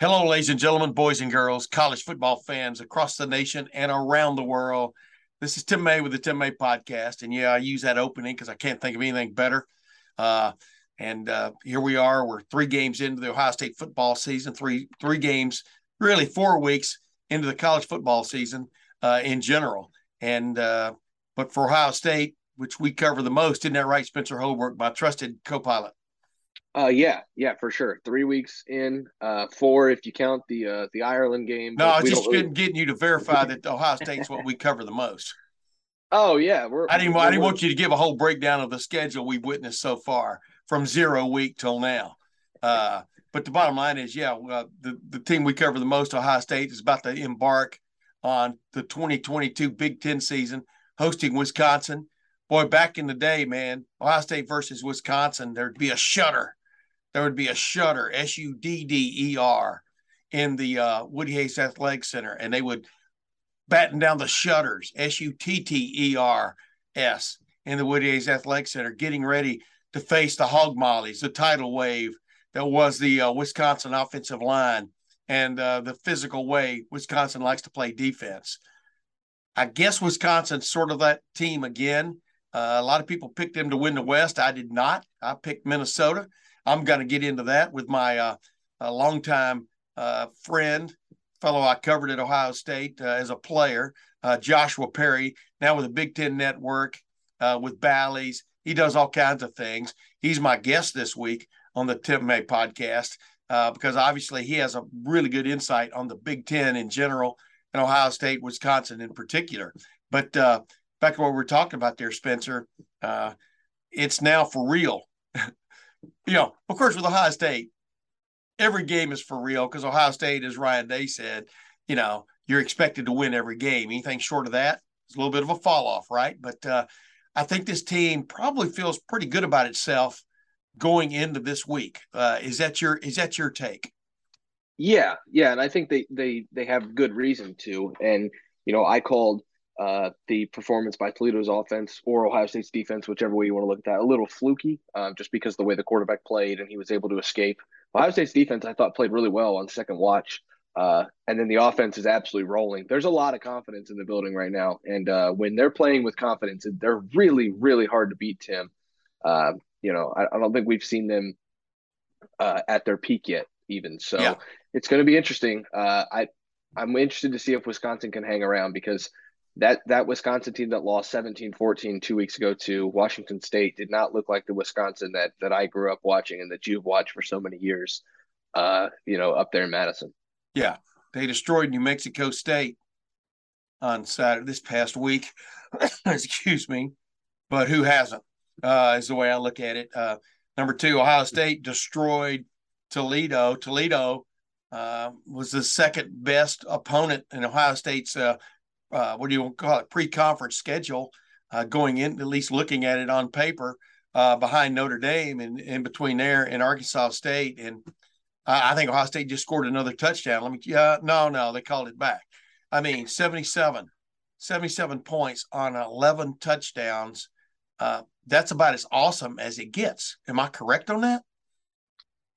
Hello, ladies and gentlemen, boys and girls, college football fans across the nation and around the world. This is Tim May with the Tim May Podcast. And yeah, I use that opening because I can't think of anything better. Uh, and uh, here we are. We're three games into the Ohio State football season, three three games, really four weeks into the college football season uh, in general. And uh, but for Ohio State, which we cover the most, isn't that right, Spencer Holbrook, my trusted co-pilot? Uh, yeah, yeah, for sure. Three weeks in, uh, four if you count the uh the Ireland game. No, I was just really... getting you to verify that Ohio State's what we cover the most. Oh yeah, we're. I didn't. We're, I didn't want you to give a whole breakdown of the schedule we've witnessed so far from zero week till now. Uh, but the bottom line is, yeah, uh, the the team we cover the most, Ohio State, is about to embark on the 2022 Big Ten season, hosting Wisconsin. Boy, back in the day, man, Ohio State versus Wisconsin, there'd be a shudder there would be a shutter, S U D D E R, in the uh, Woody Hayes Athletic Center, and they would batten down the shutters, S U T T E R S, in the Woody Hayes Athletic Center, getting ready to face the hog mollies, the tidal wave that was the uh, Wisconsin offensive line and uh, the physical way Wisconsin likes to play defense. I guess Wisconsin's sort of that team again. Uh, a lot of people picked them to win the West. I did not. I picked Minnesota. I'm going to get into that with my uh, longtime uh, friend, fellow I covered at Ohio State uh, as a player, uh, Joshua Perry, now with the Big Ten Network, uh, with Bally's. He does all kinds of things. He's my guest this week on the Tim May podcast uh, because obviously he has a really good insight on the Big Ten in general and Ohio State, Wisconsin in particular. But back to what we are talking about there, Spencer, it's now for real you know, of course, with Ohio State, every game is for real because Ohio State, as Ryan Day said, you know, you're expected to win every game. Anything short of that is a little bit of a fall off, right? But uh, I think this team probably feels pretty good about itself going into this week. Uh, is that your is that your take? Yeah, yeah, and I think they they they have good reason to. And you know, I called uh, the performance by Toledo's offense or Ohio State's defense, whichever way you want to look at that, a little fluky, uh, just because the way the quarterback played and he was able to escape. Ohio State's defense, I thought, played really well on second watch. Uh, and then the offense is absolutely rolling. There's a lot of confidence in the building right now. And uh, when they're playing with confidence, they're really, really hard to beat, Tim. Uh, you know, I, I, don't think we've seen them uh, at their peak yet, even. So yeah. it's going to be interesting. I, I'm interested to see if Wisconsin can hang around because – that that Wisconsin team that lost 17-14 two weeks ago to Washington State did not look like the Wisconsin that that I grew up watching and that you've watched for so many years. Uh, you know, up there in Madison. Yeah, they destroyed New Mexico State on Saturday this past week. Excuse me, but who hasn't? Uh, is the way I look at it. Uh, number two, Ohio State destroyed Toledo. Toledo uh, was the second best opponent in Ohio State's uh, uh, what do you call it pre-conference schedule uh, going in at least looking at it on paper uh, behind Notre Dame and in between there and Arkansas State and I think Ohio State just scored another touchdown. Let me yeah no no they called it back. I mean 77 77 points on 11 touchdowns. Uh, that's about as awesome as it gets. Am I correct on that?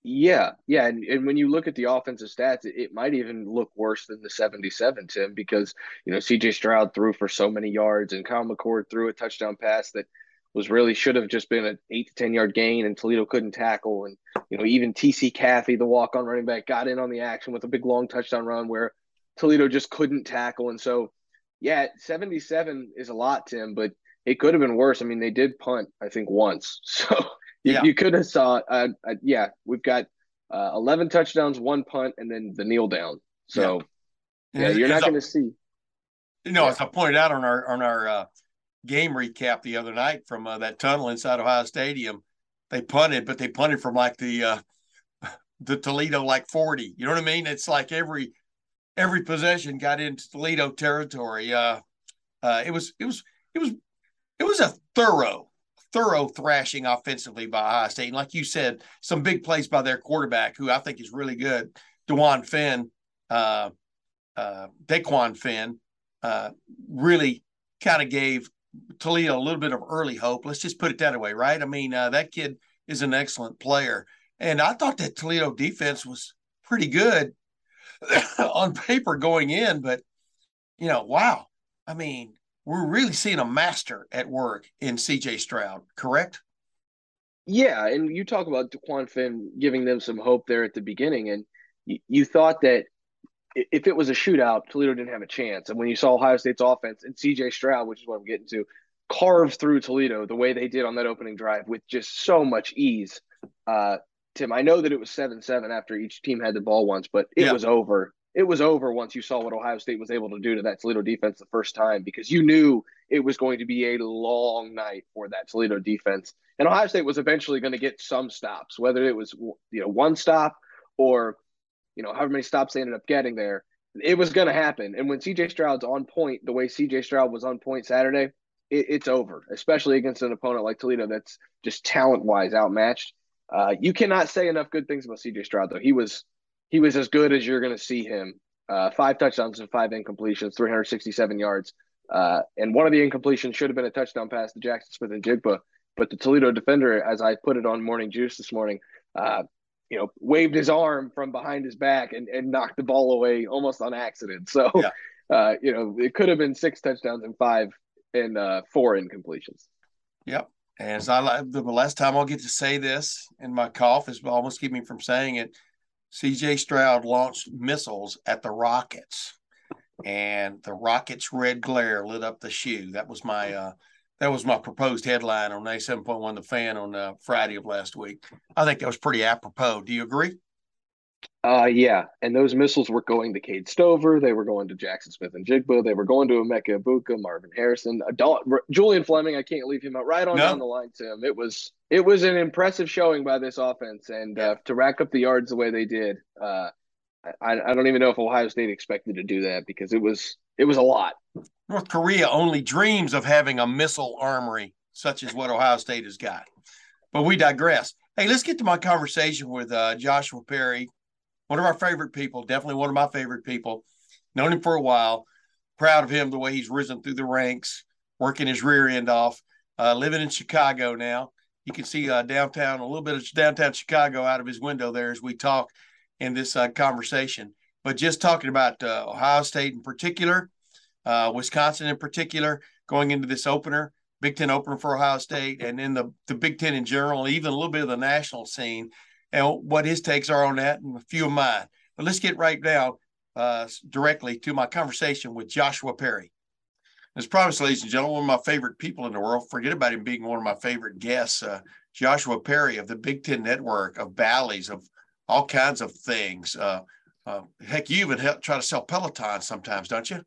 Yeah, yeah, and, and when you look at the offensive stats, it, it, might even look worse than the 77, Tim, because you know CJ Stroud threw for so many yards, and Kyle McCord threw a touchdown pass that was really should have just been an eight to ten yard gain, and Toledo couldn't tackle, and you know even TC Caffey, the walk on running back, got in on the action with a big long touchdown run where Toledo just couldn't tackle, and so yeah, 77 is a lot, Tim, but it could have been worse. I mean, they did punt, I think, once, so you, yeah. you could have saw, uh, uh, yeah, we've got uh, 11 touchdowns, one punt, and then the kneel down. So, yeah, yeah you're not going to see. You know, yeah. as I pointed out on our on our uh, game recap the other night from uh, that tunnel inside Ohio Stadium, they punted, but they punted from like the uh, the Toledo like 40. You know what I mean? It's like every every possession got into Toledo territory. Uh, uh, it was it was it was it was a thorough thorough thrashing offensively by Ohio State. And like you said, some big plays by their quarterback, who I think is really good, Dewan Finn, uh, uh, Dequan Finn, uh, really kind of gave Toledo a little bit of early hope. Let's just put it that way, right? I mean, uh, that kid is an excellent player. And I thought that Toledo defense was pretty good on paper going in, but, you know, wow. I mean, we're really seeing a master at work in CJ Stroud, correct? Yeah, and you talk about Dequan Finn giving them some hope there at the beginning, and you, you thought that if it was a shootout, Toledo didn't have a chance. And when you saw Ohio State's offense and CJ Stroud, which is what I'm getting to, carve through Toledo the way they did on that opening drive with just so much ease. Uh, Tim, I know that it was 7 7 after each team had the ball once, but it yeah. was over it was over once you saw what Ohio State was able to do to that Toledo defense the first time because you knew it was going to be a long night for that Toledo defense. And Ohio State was eventually going to get some stops, whether it was you know one stop or you know however many stops they ended up getting there. It was going to happen. And when CJ Stroud's on point, the way CJ Stroud was on point Saturday, it, it's over, especially against an opponent like Toledo that's just talent wise outmatched. Uh, you cannot say enough good things about CJ Stroud, though. He was he was as good as you're going to see him. Uh, five touchdowns and five incompletions, 367 yards. Uh, and one of the incompletions should have been a touchdown pass to Jackson Smith-Njigba. But the Toledo defender, as I put it on Morning Juice this morning, uh, you know, waved his arm from behind his back and, and knocked the ball away almost on accident. So, yeah. uh, you know, it could have been six touchdowns and five and uh, four incompletions. Yep. And as I the last time I'll get to say this, and my cough is almost keeping me from saying it. CJ Stroud launched missiles at the Rockets, and the Rockets' red glare lit up the shoe. That was my uh, that was my proposed headline on A seven point one The Fan on uh, Friday of last week. I think that was pretty apropos. Do you agree? Uh, yeah, and those missiles were going to Cade Stover. They were going to Jackson Smith-Njigba. They were going to Emeka Egbuka, Marvin Harrison, Adult, Julian Fleming. I can't leave him out. Right on no. down the line, Tim. It was it was an impressive showing by this offense, and uh, to rack up the yards the way they did, uh, I, I don't even know if Ohio State expected to do that because it was it was a lot. North Korea only dreams of having a missile armory such as what Ohio State has got. But we digress. Hey, let's get to my conversation with uh, Joshua Perry, one of our favorite people, definitely one of my favorite people. Known him for a while. Proud of him the way he's risen through the ranks, working his rear end off. Uh, living in Chicago now. You can see uh, downtown, a little bit of downtown Chicago out of his window there as we talk in this uh, conversation. But just talking about uh, Ohio State in particular, uh, Wisconsin in particular, going into this opener, Big Ten opener for Ohio State, and then the, the Big Ten in general, even a little bit of the national scene and what his takes are on that and a few of mine. But let's get right now uh, directly to my conversation with Joshua Perry. As promised, ladies and gentlemen, one of my favorite people in the world. Forget about him being one of my favorite guests. Uh, Joshua Perry of the Big Ten Network, of Bally's, of all kinds of things. Uh, uh, heck, you even help, try to sell Peloton sometimes, don't you?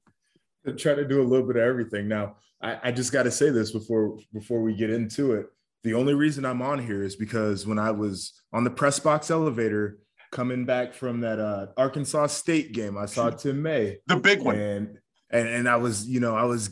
I try to do a little bit of everything. Now, I, I just got to say this before before we get into it. The only reason I'm on here is because when I was on the press box elevator coming back from that uh, Arkansas State game, I saw Tim May, the big one, and and and I was, you know, I was,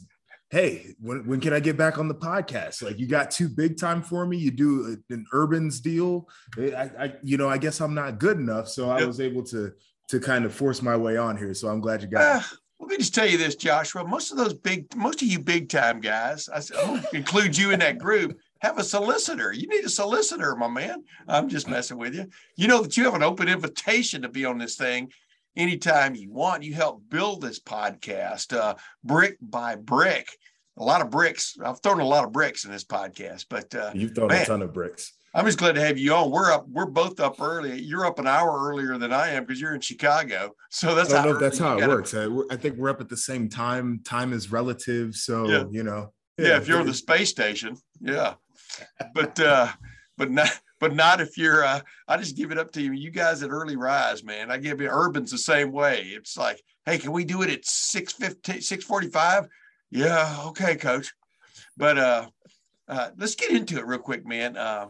hey, when when can I get back on the podcast? Like, you got too big time for me. You do an Urban's deal. I, I you know, I guess I'm not good enough, so I was able to to kind of force my way on here. So I'm glad you got. Uh, let me just tell you this, Joshua. Most of those big, most of you big time guys, I include you in that group have a solicitor. You need a solicitor, my man. I'm just messing with you. You know that you have an open invitation to be on this thing anytime you want. You help build this podcast uh, brick by brick. A lot of bricks. I've thrown a lot of bricks in this podcast, but uh, you've thrown man, a ton of bricks. I'm just glad to have you on. We're up. We're both up early. You're up an hour earlier than I am because you're in Chicago. So that's I don't know that's how it gotta, works. I, I, think we're up at the same time. Time is relative. So yeah. you know. Yeah, yeah if you're on the space station, yeah but uh, but not but not if you're uh, I just give it up to you. You guys at early rise, man. I give you Urban's the same way. It's like, hey, can we do it at 615, 645? Yeah, okay, coach. But uh, uh let's get into it real quick, man. Uh,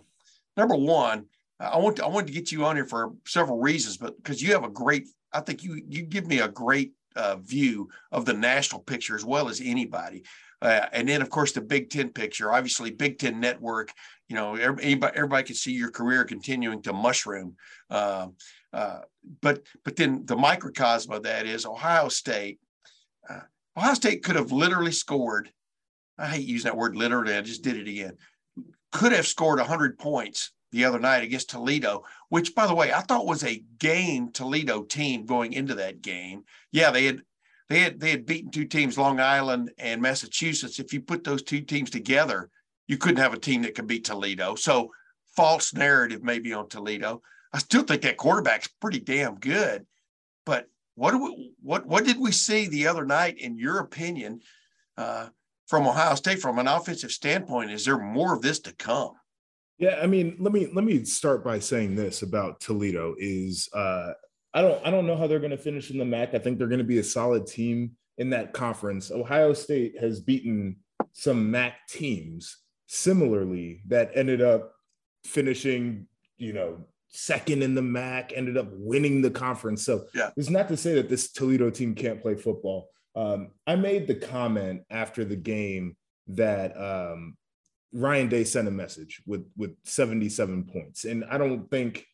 number one, I want to, I wanted to get you on here for several reasons, but because you have a great, I think you you give me a great uh, view of the national picture as well as anybody. Uh, and then, of course, the Big Ten picture. Obviously, Big Ten Network. You know, everybody, everybody can see your career continuing to mushroom. Uh, uh, but but then the microcosm of that is Ohio State. Uh, Ohio State could have literally scored. I hate using that word literally. I just did it again. Could have scored 100 points the other night against Toledo, which, by the way, I thought was a game Toledo team going into that game. Yeah, they had they had they had beaten two teams, Long Island and Massachusetts. If you put those two teams together, you couldn't have a team that could beat Toledo. So false narrative maybe on Toledo. I still think that quarterback's pretty damn good. But what do we, what what did we see the other night, in your opinion, uh, from Ohio State from an offensive standpoint? Is there more of this to come? Yeah, I mean, let me let me start by saying this about Toledo is uh, I don't I don't know how they're going to finish in the MAC. I think they're going to be a solid team in that conference. Ohio State has beaten some MAC teams similarly that ended up finishing, you know, second in the MAC, ended up winning the conference. So yeah. it's not to say that this Toledo team can't play football. Um, I made the comment after the game that um, Ryan Day sent a message with with 77 points, and I don't think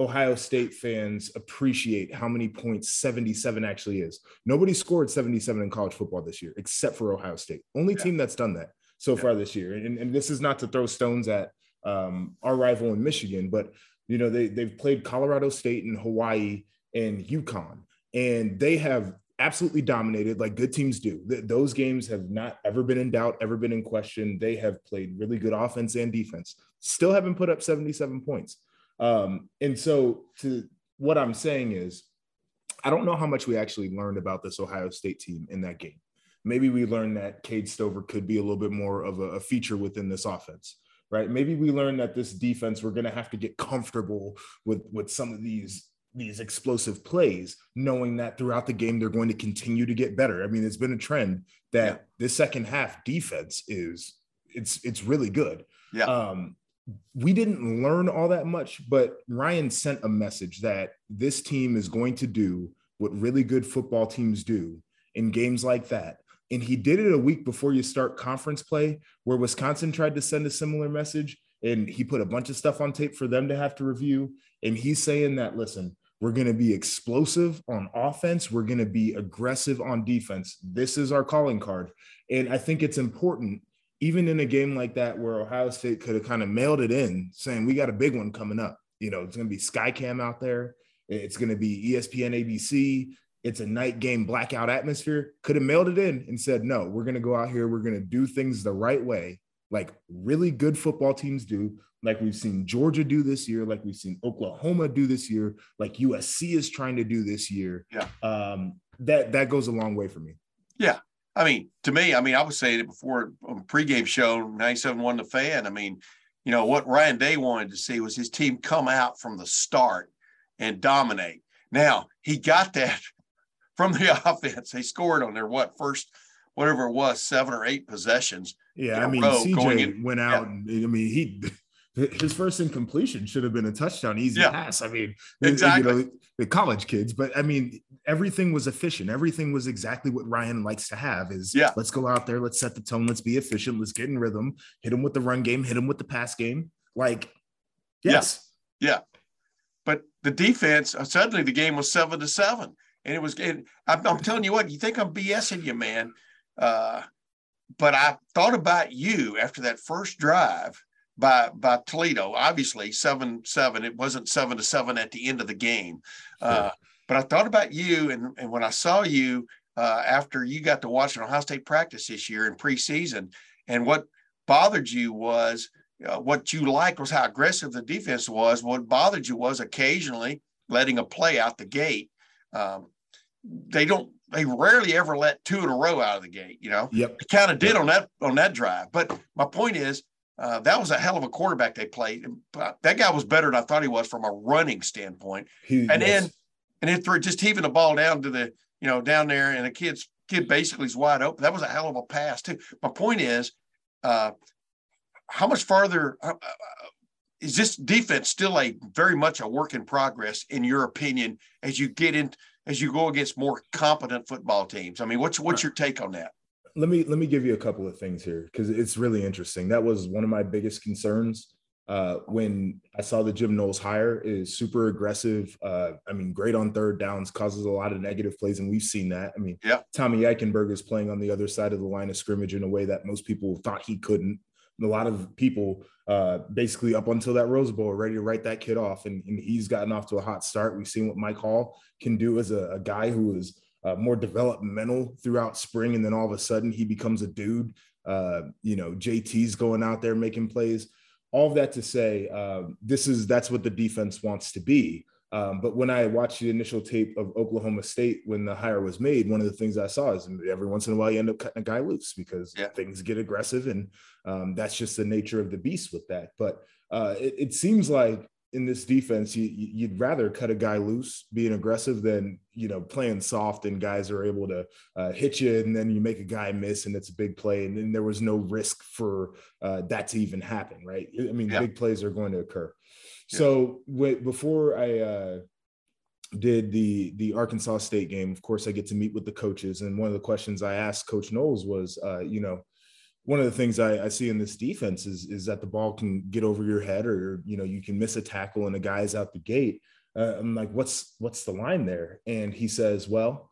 Ohio State fans appreciate how many points 77 actually is. Nobody scored 77 in college football this year except for Ohio State. Only yeah. team that's done that so yeah. far this year. And, and this is not to throw stones at um, our rival in Michigan, but you know they they've played Colorado State and Hawaii and UConn, and they have absolutely dominated like good teams do. Th- those games have not ever been in doubt, ever been in question. They have played really good offense and defense. Still haven't put up 77 points. Um, and so, to what I'm saying is, I don't know how much we actually learned about this Ohio State team in that game. Maybe we learned that Cade Stover could be a little bit more of a, a feature within this offense, right? Maybe we learned that this defense we're going to have to get comfortable with with some of these these explosive plays, knowing that throughout the game they're going to continue to get better. I mean, it's been a trend that yeah. this second half defense is it's it's really good. Yeah. Um, we didn't learn all that much, but Ryan sent a message that this team is going to do what really good football teams do in games like that. And he did it a week before you start conference play, where Wisconsin tried to send a similar message. And he put a bunch of stuff on tape for them to have to review. And he's saying that, listen, we're going to be explosive on offense. We're going to be aggressive on defense. This is our calling card. And I think it's important even in a game like that where Ohio State could have kind of mailed it in, saying we got a big one coming up. You know, it's going to be Skycam out there. It's going to be ESPN, ABC. It's a night game blackout atmosphere. Could have mailed it in and said, no, we're going to go out here. We're going to do things the right way, like really good football teams do, like we've seen Georgia do this year, like we've seen Oklahoma do this year, like USC is trying to do this year. Yeah. Um, that that goes a long way for me. Yeah. I mean, to me, I mean, I was saying it before on pregame show, 97-1 the fan. I mean, you know, what Ryan Day wanted to see was his team come out from the start and dominate. Now, he got that from the offense. They scored on their what first, whatever it was, seven or eight possessions. Yeah, I mean, CJ went out. Yeah. And, I mean, he his first incompletion should have been a touchdown, easy yeah. pass. I mean, exactly. You know, the college kids, but I mean, everything was efficient. Everything was exactly what Ryan likes to have. Is yeah, let's go out there, let's set the tone, let's be efficient, let's get in rhythm, hit him with the run game, hit him with the pass game. Like, yes, yeah. yeah. But the defense uh, suddenly the game was seven to seven, and it was. And I'm, I'm telling you what, you think I'm BSing you, man. Uh, but I thought about you after that first drive by by Toledo. Obviously, seven seven. It wasn't seven to seven at the end of the game. Sure. Uh, but I thought about you, and, and when I saw you uh, after you got to watch an Ohio State practice this year in preseason, and what bothered you was uh, what you liked was how aggressive the defense was. What bothered you was occasionally letting a play out the gate. Um, they don't. They rarely ever let two in a row out of the gate. You know. Yep. They kind of did on that on that drive. But my point is, uh, that was a hell of a quarterback they played. That guy was better than I thought he was from a running standpoint. He, and yes. then, and then for just heaving the ball down to the, you know, down there, and the kid's kid basically is wide open. That was a hell of a pass too. My point is, uh, how much farther? Uh, uh is this defense still a very much a work in progress in your opinion as you get in as you go against more competent football teams? I mean, what's what's your take on that? Let me let me give you a couple of things here because it's really interesting. That was one of my biggest concerns uh, when I saw the Jim Knowles hire. Is super aggressive. Uh, I mean, great on third downs, causes a lot of negative plays, and we've seen that. I mean, yeah. Tommy Eichenberg is playing on the other side of the line of scrimmage in a way that most people thought he couldn't. a lot of people, uh, basically up until that Rose Bowl, are ready to write that kid off, and, and, he's gotten off to a hot start. We've seen what Mike Hall can do as a, a guy who is uh, more developmental throughout spring, and then all of a sudden he becomes a dude. Uh, you know, JT's going out there making plays all of that to say, um, this is that's what the defense wants to be. Um, but when I watched the initial tape of Oklahoma State when the hire was made, one of the things I saw is every once in a while you end up cutting a guy loose because yeah. things get aggressive, and um, that's just the nature of the beast with that. But uh, it, it, seems like in this defense, you, you'd rather cut a guy loose, being aggressive, than you know playing soft, and guys are able to uh, hit you, and then you make a guy miss, and it's a big play, and then there was no risk for uh, that to even happen, right? I mean, yeah. big plays are going to occur. Yeah. So w- before I uh, did the the Arkansas State game, of course, I get to meet with the coaches, and one of the questions I asked Coach Knowles was, uh, you know one of the things I, I, see in this defense is is that the ball can get over your head, or you know you can miss a tackle and a guy's out the gate. Uh, I'm like, what's what's the line there? And he says, well,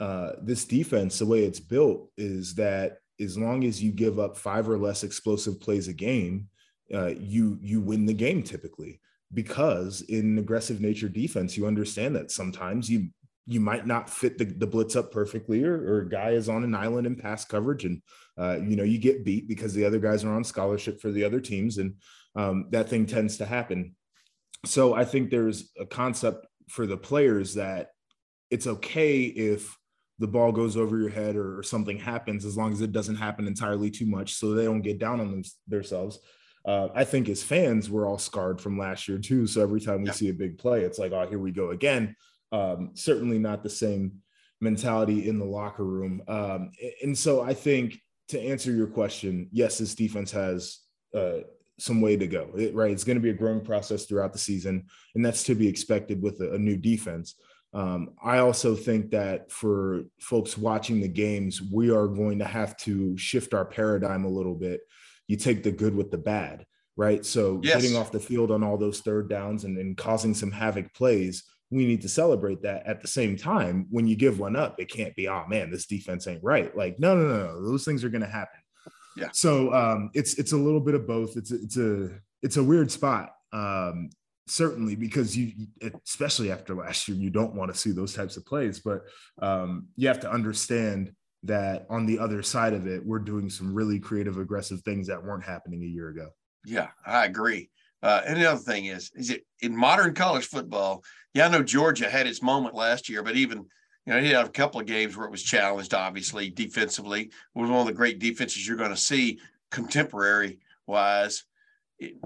uh, this defense, the way it's built, is that as long as you give up five or less explosive plays a game, uh, you you win the game typically. Because in aggressive nature defense, you understand that sometimes you you might not fit the, the blitz up perfectly, or, or a guy is on an island in pass coverage, and uh, you know you get beat because the other guys are on scholarship for the other teams, and um, that thing tends to happen. So I think there's a concept for the players that it's okay if the ball goes over your head or, or something happens, as long as it doesn't happen entirely too much, so they don't get down on them, themselves. Uh, I think as fans, we're all scarred from last year too. So every time we yeah. see a big play, it's like, oh, here we go again um, certainly not the same mentality in the locker room. Um, and so I think to answer your question, yes, this defense has uh, some way to go, it, right? It's going to be a growing process throughout the season, and that's to be expected with a, a new defense. Um, I also think that for folks watching the games, we are going to have to shift our paradigm a little bit. You take the good with the bad, right? So yes. getting off the field on all those third downs and, and causing some havoc plays we need to celebrate that at the same time when you give one up it can't be oh man this defense ain't right. Like no no no, no. those things are going to happen. Yeah. So um it's it's a little bit of both. It's a, it's a it's a weird spot um certainly because you especially after last year you don't want to see those types of plays but um you have to understand that on the other side of it we're doing some really creative aggressive things that weren't happening a year ago. Yeah i agree uh, and the other thing is, is it in modern college football? Yeah, I know Georgia had its moment last year, but even you know, he had a couple of games where it was challenged, obviously, defensively. It was one of the great defenses you're going to see contemporary wise. It,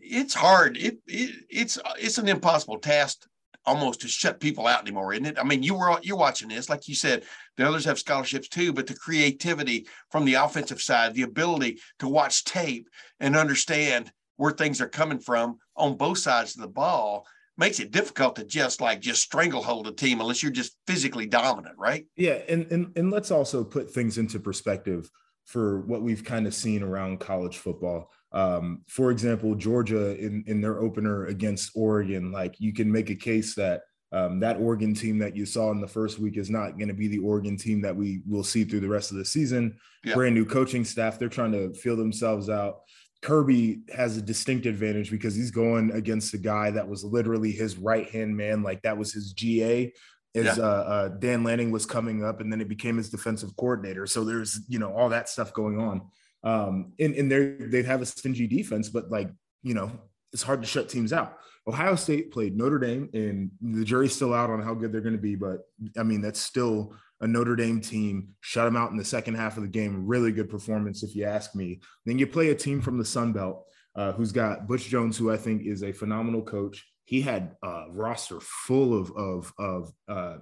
it's hard. It, it, it's it's an impossible task almost to shut people out anymore, isn't it? I mean, you were you're watching this, like you said, the others have scholarships too, but the creativity from the offensive side, the ability to watch tape and understand where things are coming from on both sides of the ball makes it difficult to just like just stranglehold a team unless you're just physically dominant, right? Yeah, and and and let's also put things into perspective for what we've kind of seen around college football. Um, for example, Georgia in in their opener against Oregon, like you can make a case that um, that Oregon team that you saw in the first week is not going to be the Oregon team that we will see through the rest of the season. Yeah. Brand new coaching staff, they're trying to feel themselves out. Kirby has a distinct advantage because he's going against a guy that was literally his right hand man, like that was his GA. As yeah. uh, uh, Dan Lanning was coming up, and then it became his defensive coordinator. So there's you know all that stuff going on. Um, and and they they have a stingy defense, but like you know it's hard to shut teams out. Ohio State played Notre Dame, and the jury's still out on how good they're going to be. But I mean, that's still a Notre Dame team, shut them out in the second half of the game. Really good performance, if you ask me. Then you play a team from the Sun Belt uh, who's got Butch Jones, who I think is a phenomenal coach. He had a roster full of of of uh,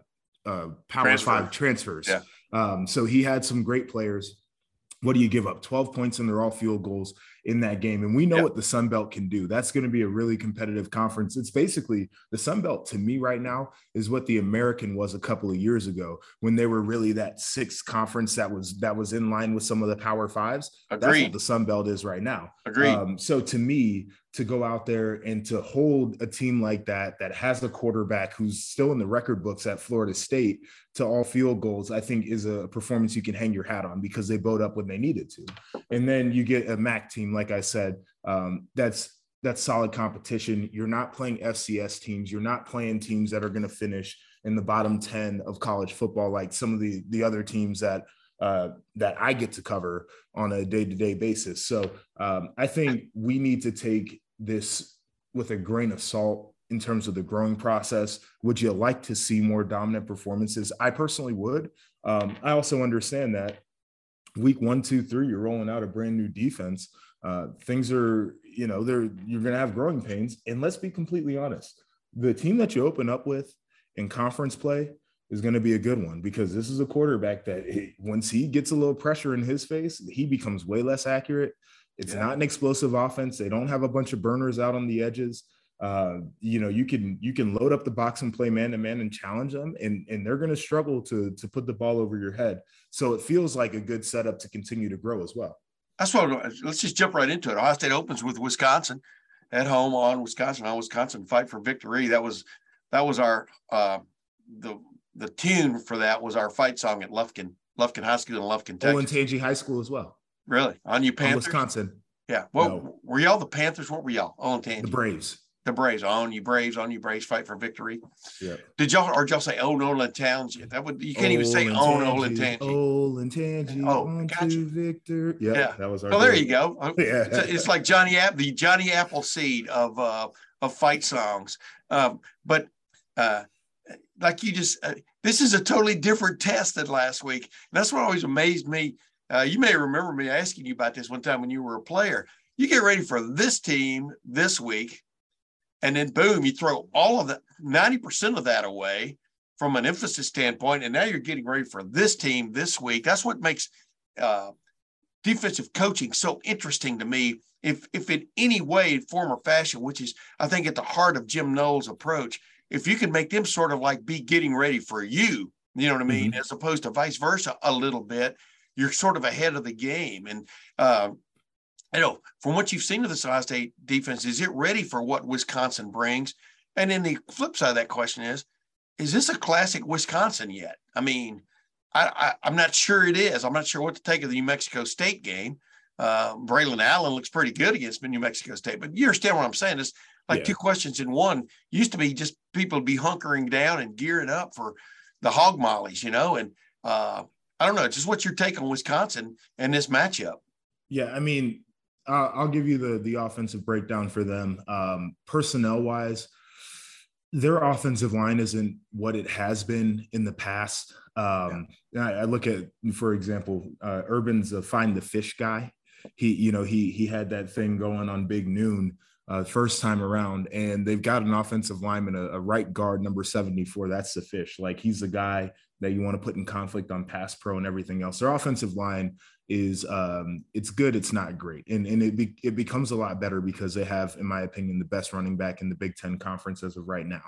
uh, Power Transfer. Five transfers. Yeah. Um, so he had some great players. What do you give up? 12 points and they're all field goals. In that game. And we know yep. what the Sun Belt can do. That's going to be a really competitive conference. It's basically the Sun Belt to me right now is what the American was a couple of years ago when they were really that sixth conference that was that was in line with some of the Power Fives. Agreed. That's what the Sun Belt is right now. Agreed. Um, so to me, to go out there and to hold a team like that that has a quarterback who's still in the record books at Florida State to all field goals, I think is a performance you can hang your hat on because they bowed up when they needed to. And then you get a MAC team, like I said, um, that's that's solid competition. You're not playing FCS teams. You're not playing teams that are going to finish in the bottom 10 of college football, like some of the the other teams that uh, that I get to cover on a day to day basis. So um, I think we need to take this with a grain of salt in terms of the growing process. Would you like to see more dominant performances? I personally would. Um, I also understand that week one, two, three, you're rolling out a brand new defense. Uh, things are, you know, they're you're going to have growing pains. And let's be completely honest: the team that you open up with in conference play is going to be a good one because this is a quarterback that once he gets a little pressure in his face, he becomes way less accurate. It's yeah. not an explosive offense. They don't have a bunch of burners out on the edges. Uh, you know, you can you can load up the box and play man to man and challenge them, and and they're going to struggle to to put the ball over your head. So it feels like a good setup to continue to grow as well. That's what. Let's just jump right into it. Ohio State opens with Wisconsin at home on Wisconsin on Wisconsin fight for victory. That was that was our uh, the the tune for that was our fight song at Lufkin Lufkin High School in Lufkin, Texas. Olentangy High School as well. Really? On you Panthers? On Wisconsin. Yeah. Well, no. were y'all the Panthers? What were y'all? Oh, The Braves. The Braves. On you Braves. On you Braves. Fight for victory. Yeah. Did y'all or did y'all say oh Nolan Townsend? That would you can't even say oh Nolan Tangi. Olentangy. Oh, on gotcha. to Victor. Yeah, yeah. That was our. Well, there you go. yeah. It's, it's, like Johnny App, the Johnny Appleseed of uh of fight songs. Um, but uh, like you just uh, this is a totally different test than last week. And that's what always amazed me. Uh, you may remember me asking you about this one time when you were a player. You get ready for this team this week, and then boom, you throw all of that 90% of that away from an emphasis standpoint. And now you're getting ready for this team this week. That's what makes uh, defensive coaching so interesting to me. If, if in any way, form or fashion, which is, I think, at the heart of Jim Knowles' approach, if you can make them sort of like be getting ready for you, you know what I mean, mm-hmm. as opposed to vice versa a little bit, you're sort of ahead of the game. And uh, you know, from what you've seen of the Ohio State defense, is it ready for what Wisconsin brings? And then the flip side of that question is, is this a classic Wisconsin yet? I mean, I, I am not sure it is. I'm not sure what to take of the New Mexico State game. Uh, Braelon Allen looks pretty good against New Mexico State, but you understand what I'm saying? It's like yeah. two questions in one. Used to be just people be hunkering down and gearing up for the hog mollies, you know. And uh, I don't know, just what's your take on Wisconsin and this matchup? Yeah, I mean, uh, I'll give you the the offensive breakdown for them. Um, personnel wise, their offensive line isn't what it has been in the past. Um, yeah. I, I, look at, for example, uh, Urban's a find the fish guy. He, you know, he he had that thing going on Big Noon uh, first time around, and they've got an offensive lineman, a, a, right guard, number 74. That's the fish. Like he's the guy that you want to put in conflict on pass pro and everything else. Their offensive line is um, it's good, it's not great, and and it be, it becomes a lot better because they have, in my opinion, the best running back in the Big Ten conference as of right now,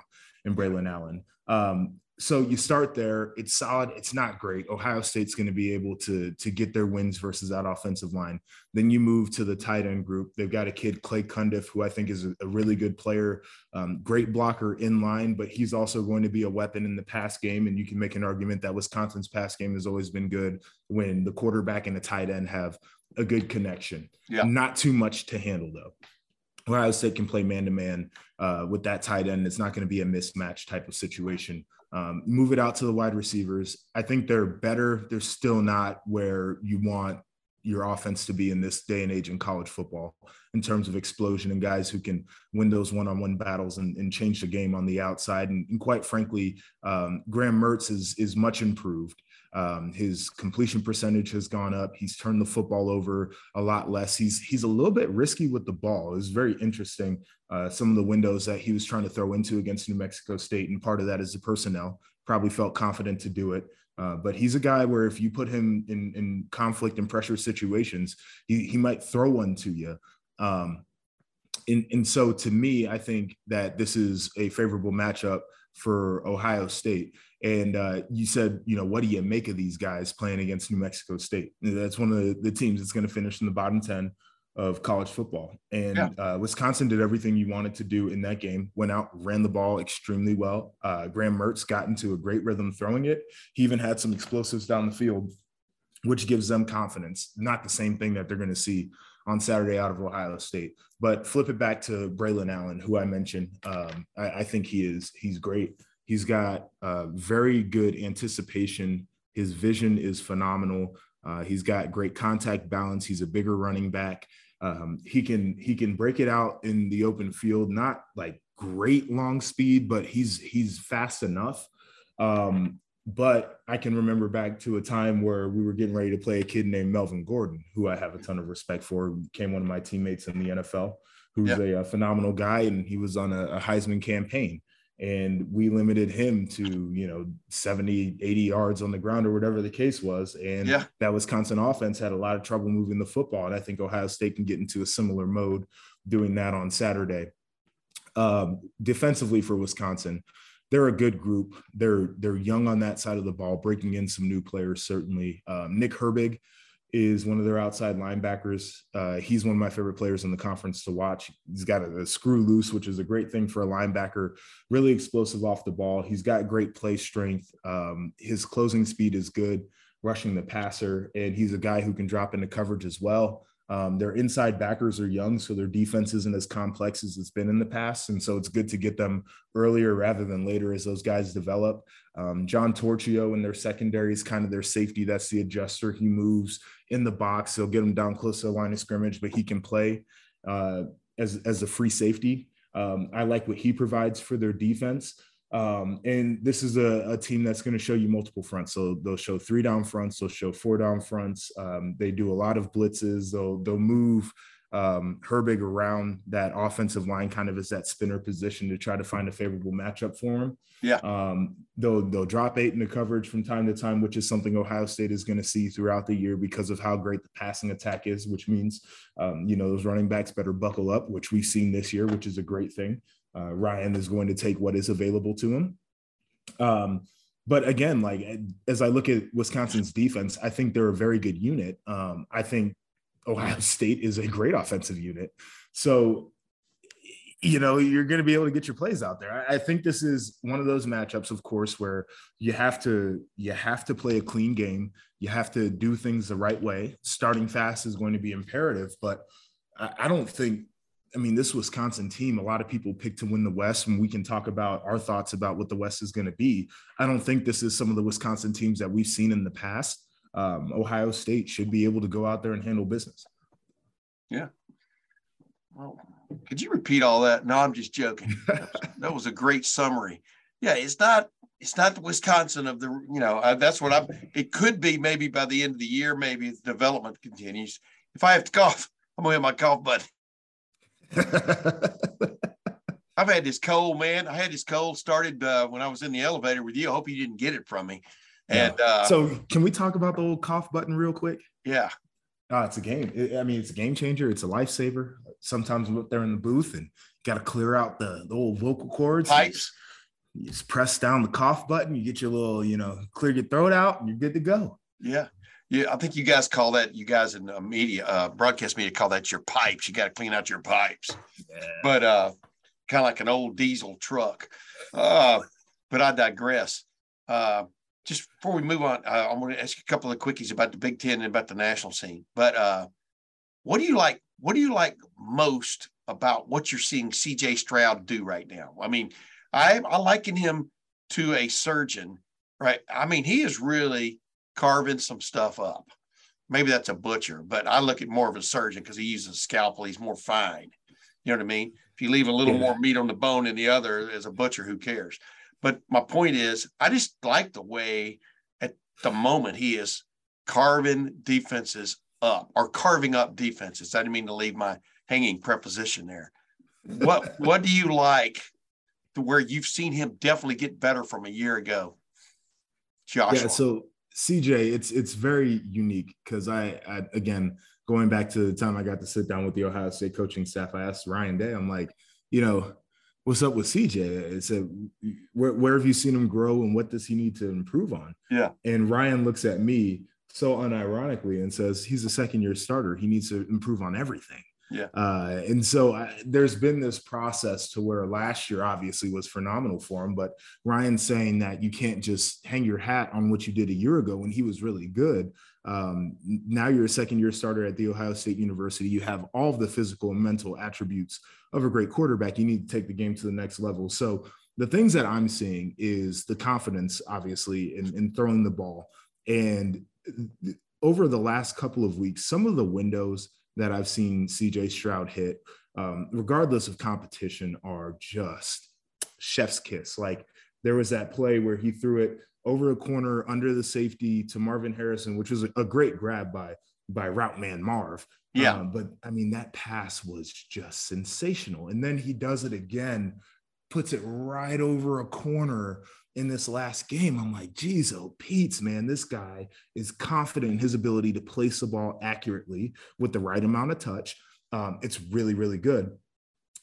in Braelon Allen. Um, so you start there it's solid it's not great ohio state's going to be able to to get their wins versus that offensive line then you move to the tight end group they've got a kid clay cundiff who i think is a, really good player um, great blocker in line but he's also going to be a weapon in the pass game and you can make an argument that wisconsin's pass game has always been good when the quarterback and the tight end have a good connection yeah. not too much to handle though Ohio State can play man to man with that tight end. It's not going to be a mismatch type of situation. Um, move it out to the wide receivers. I think they're better. They're still not where you want your offense to be in this day and age in college football in terms of explosion and guys who can win those one-on-one battles and, and change the game on the outside. And, and quite frankly, um, Graham Mertz is is much improved. Um, his completion percentage has gone up. He's turned the football over a lot less. He's he's a little bit risky with the ball. It's very interesting. Uh, some of the windows that he was trying to throw into against New Mexico State, and part of that is the personnel. probably felt confident to do it. Uh, but he's a guy where if you put him in, in conflict and pressure situations, he, he might throw one to you. Um, and, and so to me, I think that this is a favorable matchup for Ohio State. And uh, you said, you know, what do you make of these guys playing against New Mexico State? That's one of the, the teams that's going to finish in the bottom 10 of college football. And yeah. uh, Wisconsin did everything you wanted to do in that game, went out, ran the ball extremely well. Uh, Graham Mertz got into a great rhythm throwing it. He even had some explosives down the field, which gives them confidence. Not the same thing that they're going to see on Saturday out of Ohio State. But flip it back to Braelon Allen, who I mentioned. Um, I, I, think he is he's great. He's got uh, very good anticipation. His vision is phenomenal. Uh, he's got great contact balance. He's a bigger running back. Um, he can he can break it out in the open field, not like great long speed, but he's he's fast enough. Um, but I can remember back to a time where we were getting ready to play a kid named Melvin Gordon, who I have a ton of respect for, became one of my teammates in the NFL, who's yeah. a, a, phenomenal guy, and he was on a, a Heisman campaign and we limited him to you know 70 80 yards on the ground or whatever the case was and yeah. that wisconsin offense had a lot of trouble moving the football and i think ohio state can get into a similar mode doing that on saturday um, defensively for wisconsin they're a good group they're they're young on that side of the ball breaking in some new players certainly um, nick herbig is one of their outside linebackers. Uh, he's one of my favorite players in the conference to watch. He's got a, a, screw loose, which is a great thing for a linebacker. Really explosive off the ball. He's got great play strength. Um, his closing speed is good, rushing the passer, and he's a guy who can drop into coverage as well. Um, their inside backers are young, so their defense isn't as complex as it's been in the past. And so it's good to get them earlier rather than later as those guys develop. Um, John Torchio in their secondary is kind of their safety. That's the adjuster. He moves in the box. He'll get him down close to the line of scrimmage, but he can play uh, as, as a free safety. Um, I like what he provides for their defense. Um, and this is a, a team that's going to show you multiple fronts. So they'll show three down fronts, they'll show four down fronts. Um, they do a lot of blitzes. They'll they'll move um, Herbig around that offensive line, kind of as that spinner position to try to find a favorable matchup for him. Yeah. Um, they'll they'll drop eight in the coverage from time to time, which is something Ohio State is going to see throughout the year because of how great the passing attack is. Which means, um, you know, those running backs better buckle up, which we've seen this year, which is a great thing. Uh, Ryan is going to take what is available to him. Um, but again, like as I look at Wisconsin's defense, I think they're a very good unit. Um, I think Ohio State is a great offensive unit. So, you know, you're going to be able to get your plays out there. I, I think this is one of those matchups, of course, where you have to you have to play a clean game. You have to do things the right way. Starting fast is going to be imperative, but I, I don't think I mean, this Wisconsin team, a lot of people pick to win the West, and we can talk about our thoughts about what the West is going to be. I don't think this is some of the Wisconsin teams that we've seen in the past. Um, Ohio State should be able to go out there and handle business. Yeah. Well, could you repeat all that? No, I'm just joking. that was a great summary. Yeah, it's not it's not the Wisconsin of the you know uh, that's what I'm. It could be maybe by the end of the year, maybe the development continues. If I have to cough, I'm gonna hit my cough button. I've had this cold, man. I had this cold started uh, when I was in the elevator with you. I hope you didn't get it from me. And yeah. uh, so, can we talk about the old cough button real quick? Yeah. Oh, it's a game. I mean, it's a game changer. It's a lifesaver. Sometimes we're there in the booth and got to clear out the, the old vocal cords. Pipes. You just press down the cough button. You get your little, you know, clear your throat out, and you're good to go. Yeah. Yeah, I think you guys call that. You guys in uh, media, uh, broadcast media, call that your pipes. You got to clean out your pipes. Yeah. But uh, kind of like an old diesel truck. Uh, but I digress. Uh, just before we move on, uh, I'm going to ask you a couple of quickies about the Big Ten and about the national scene. But uh, what do you like? What do you like most about what you're seeing C.J. Stroud do right now? I mean, I I liken him to a surgeon, right? I mean, he is really carving some stuff up. Maybe that's a butcher, but I look at more of a surgeon because he uses a scalpel. He's more fine. You know what I mean? If you leave a little yeah. more meat on the bone than the other, as a butcher, who cares? But my point is, I just like the way at the moment he is carving defenses up or carving up defenses. I didn't mean to leave my hanging preposition there. What what do you like to where you've seen him definitely get better from a year ago? Joshua. Yeah, so CJ, it's it's very unique because I, I again going back to the time I got to sit down with the Ohio State coaching staff, I asked Ryan Day, I'm like, you know, what's up with CJ? I said, where, where have you seen him grow and what does he need to improve on? Yeah. And Ryan looks at me so unironically and says, he's a second year starter. He needs to improve on everything. Yeah. Uh, and so I, there's been this process to where last year obviously was phenomenal for him, but Ryan's saying that you can't just hang your hat on what you did a year ago when he was really good. Um, now you're a second year starter at the Ohio State University. You have all the physical and mental attributes of a great quarterback. You need to take the game to the next level. So the things that I'm seeing is the confidence, obviously, in, in throwing the ball. And over the last couple of weeks, some of the windows that I've seen CJ Stroud hit, um, regardless of competition, are just chef's kiss. Like there was that play where he threw it over a corner under the safety to Marvin Harrison, which was a, great grab by by route man Marv. Yeah. Um, but I mean, that pass was just sensational. And then he does it again, puts it right over a corner in this last game. I'm like, geez, oh, Pete's, man, this guy is confident in his ability to place the ball accurately with the right amount of touch. Um, it's really, really good.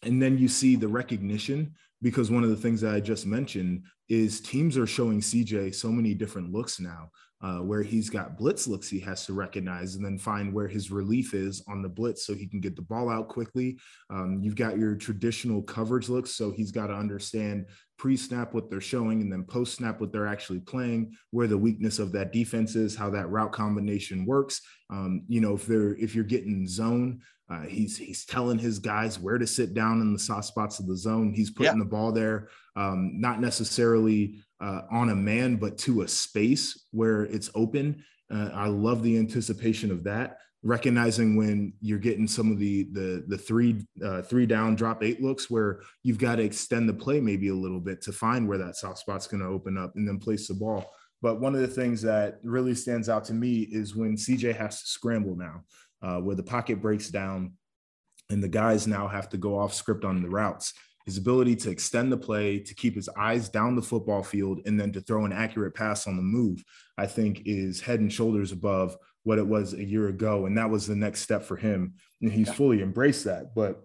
And then you see the recognition because one of the things that I just mentioned is teams are showing CJ so many different looks now uh, where he's got blitz looks he has to recognize and then find where his relief is on the blitz so he can get the ball out quickly. Um, you've got your traditional coverage looks, so he's got to understand pre snap what they're showing and then post snap what they're actually playing, where the weakness of that defense is, how that route combination works. Um, you know, if they're if you're getting zone, uh, he's he's telling his guys where to sit down in the soft spots of the zone. He's putting yeah. the ball there, um, not necessarily uh, on a man, but to a space where it's open. Uh, I love the anticipation of that. Recognizing when you're getting some of the the the three uh, three down drop eight looks where you've got to extend the play maybe a little bit to find where that soft spot's going to open up and then place the ball. But one of the things that really stands out to me is when CJ has to scramble now, uh, where the pocket breaks down and the guys now have to go off script on the routes his ability to extend the play, to keep his eyes down the football field, and then to throw an accurate pass on the move, I think is head and shoulders above what it was a year ago. And that was the next step for him. And he's fully embraced that. But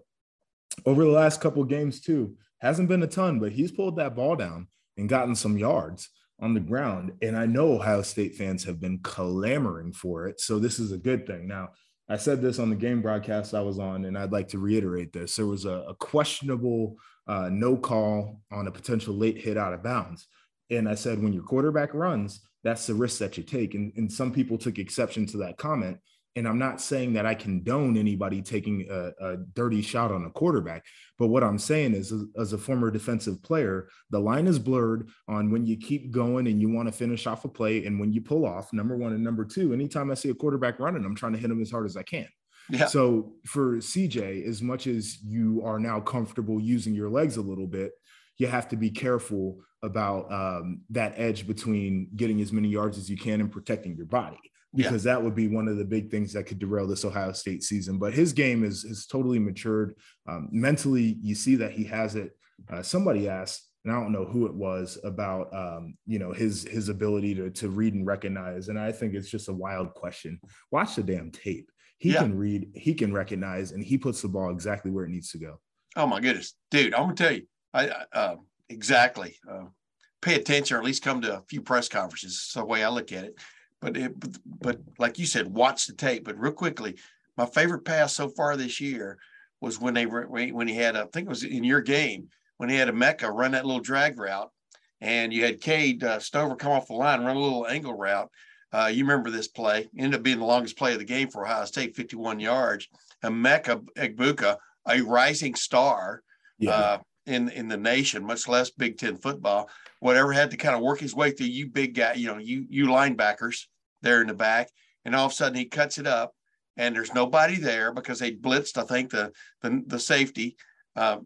over the last couple games, too, hasn't been a ton, but he's pulled that ball down and gotten some yards on the ground. And I know Ohio State fans have been clamoring for it. So this is a good thing. Now, I said this on the game broadcast I was on, and I'd like to reiterate this. There was a, a questionable uh, no call on a potential late hit out of bounds. And I said, when your quarterback runs, that's the risk that you take. And, and some people took exception to that comment. And I'm not saying that I condone anybody taking a, a, dirty shot on a quarterback. But what I'm saying is, as, as, a former defensive player, the line is blurred on when you keep going and you want to finish off a play and when you pull off, number one. And number two, anytime I see a quarterback running, I'm trying to hit him as hard as I can. Yeah. So for CJ, as much as you are now comfortable using your legs a little bit, you have to be careful about um, that edge between getting as many yards as you can and protecting your body because yeah. that would be one of the big things that could derail this Ohio State season. But his game is is totally matured. Um, mentally, you see that he has it. Uh, somebody asked, and I don't know who it was about, um, you know, his his ability to to read and recognize. And I think it's just a wild question. Watch the damn tape. He yeah. can read, he can recognize, and he puts the ball exactly where it needs to go. Oh my goodness, dude! I'm gonna tell you, I uh, exactly. Uh, pay attention, or at least come to a few press conferences. That's the way I look at it. But it, but, but like you said, watch the tape. But real quickly, my favorite pass so far this year was when they were when he had, I think it was in your game when he had Emeka run that little drag route, and you had Cade uh, Stover come off the line, run a little angle route, uh, you remember this play, ended up being the longest play of the game for Ohio State, 51 yards. Emeka Egbuka, a rising star yeah. uh, in, in the nation, much less Big Ten football, whatever, had to kind of work his way through you big guy, you know, you you linebackers there in the back. And all of a sudden he cuts it up and there's nobody there because they blitzed, I think, the the, the safety. Uh,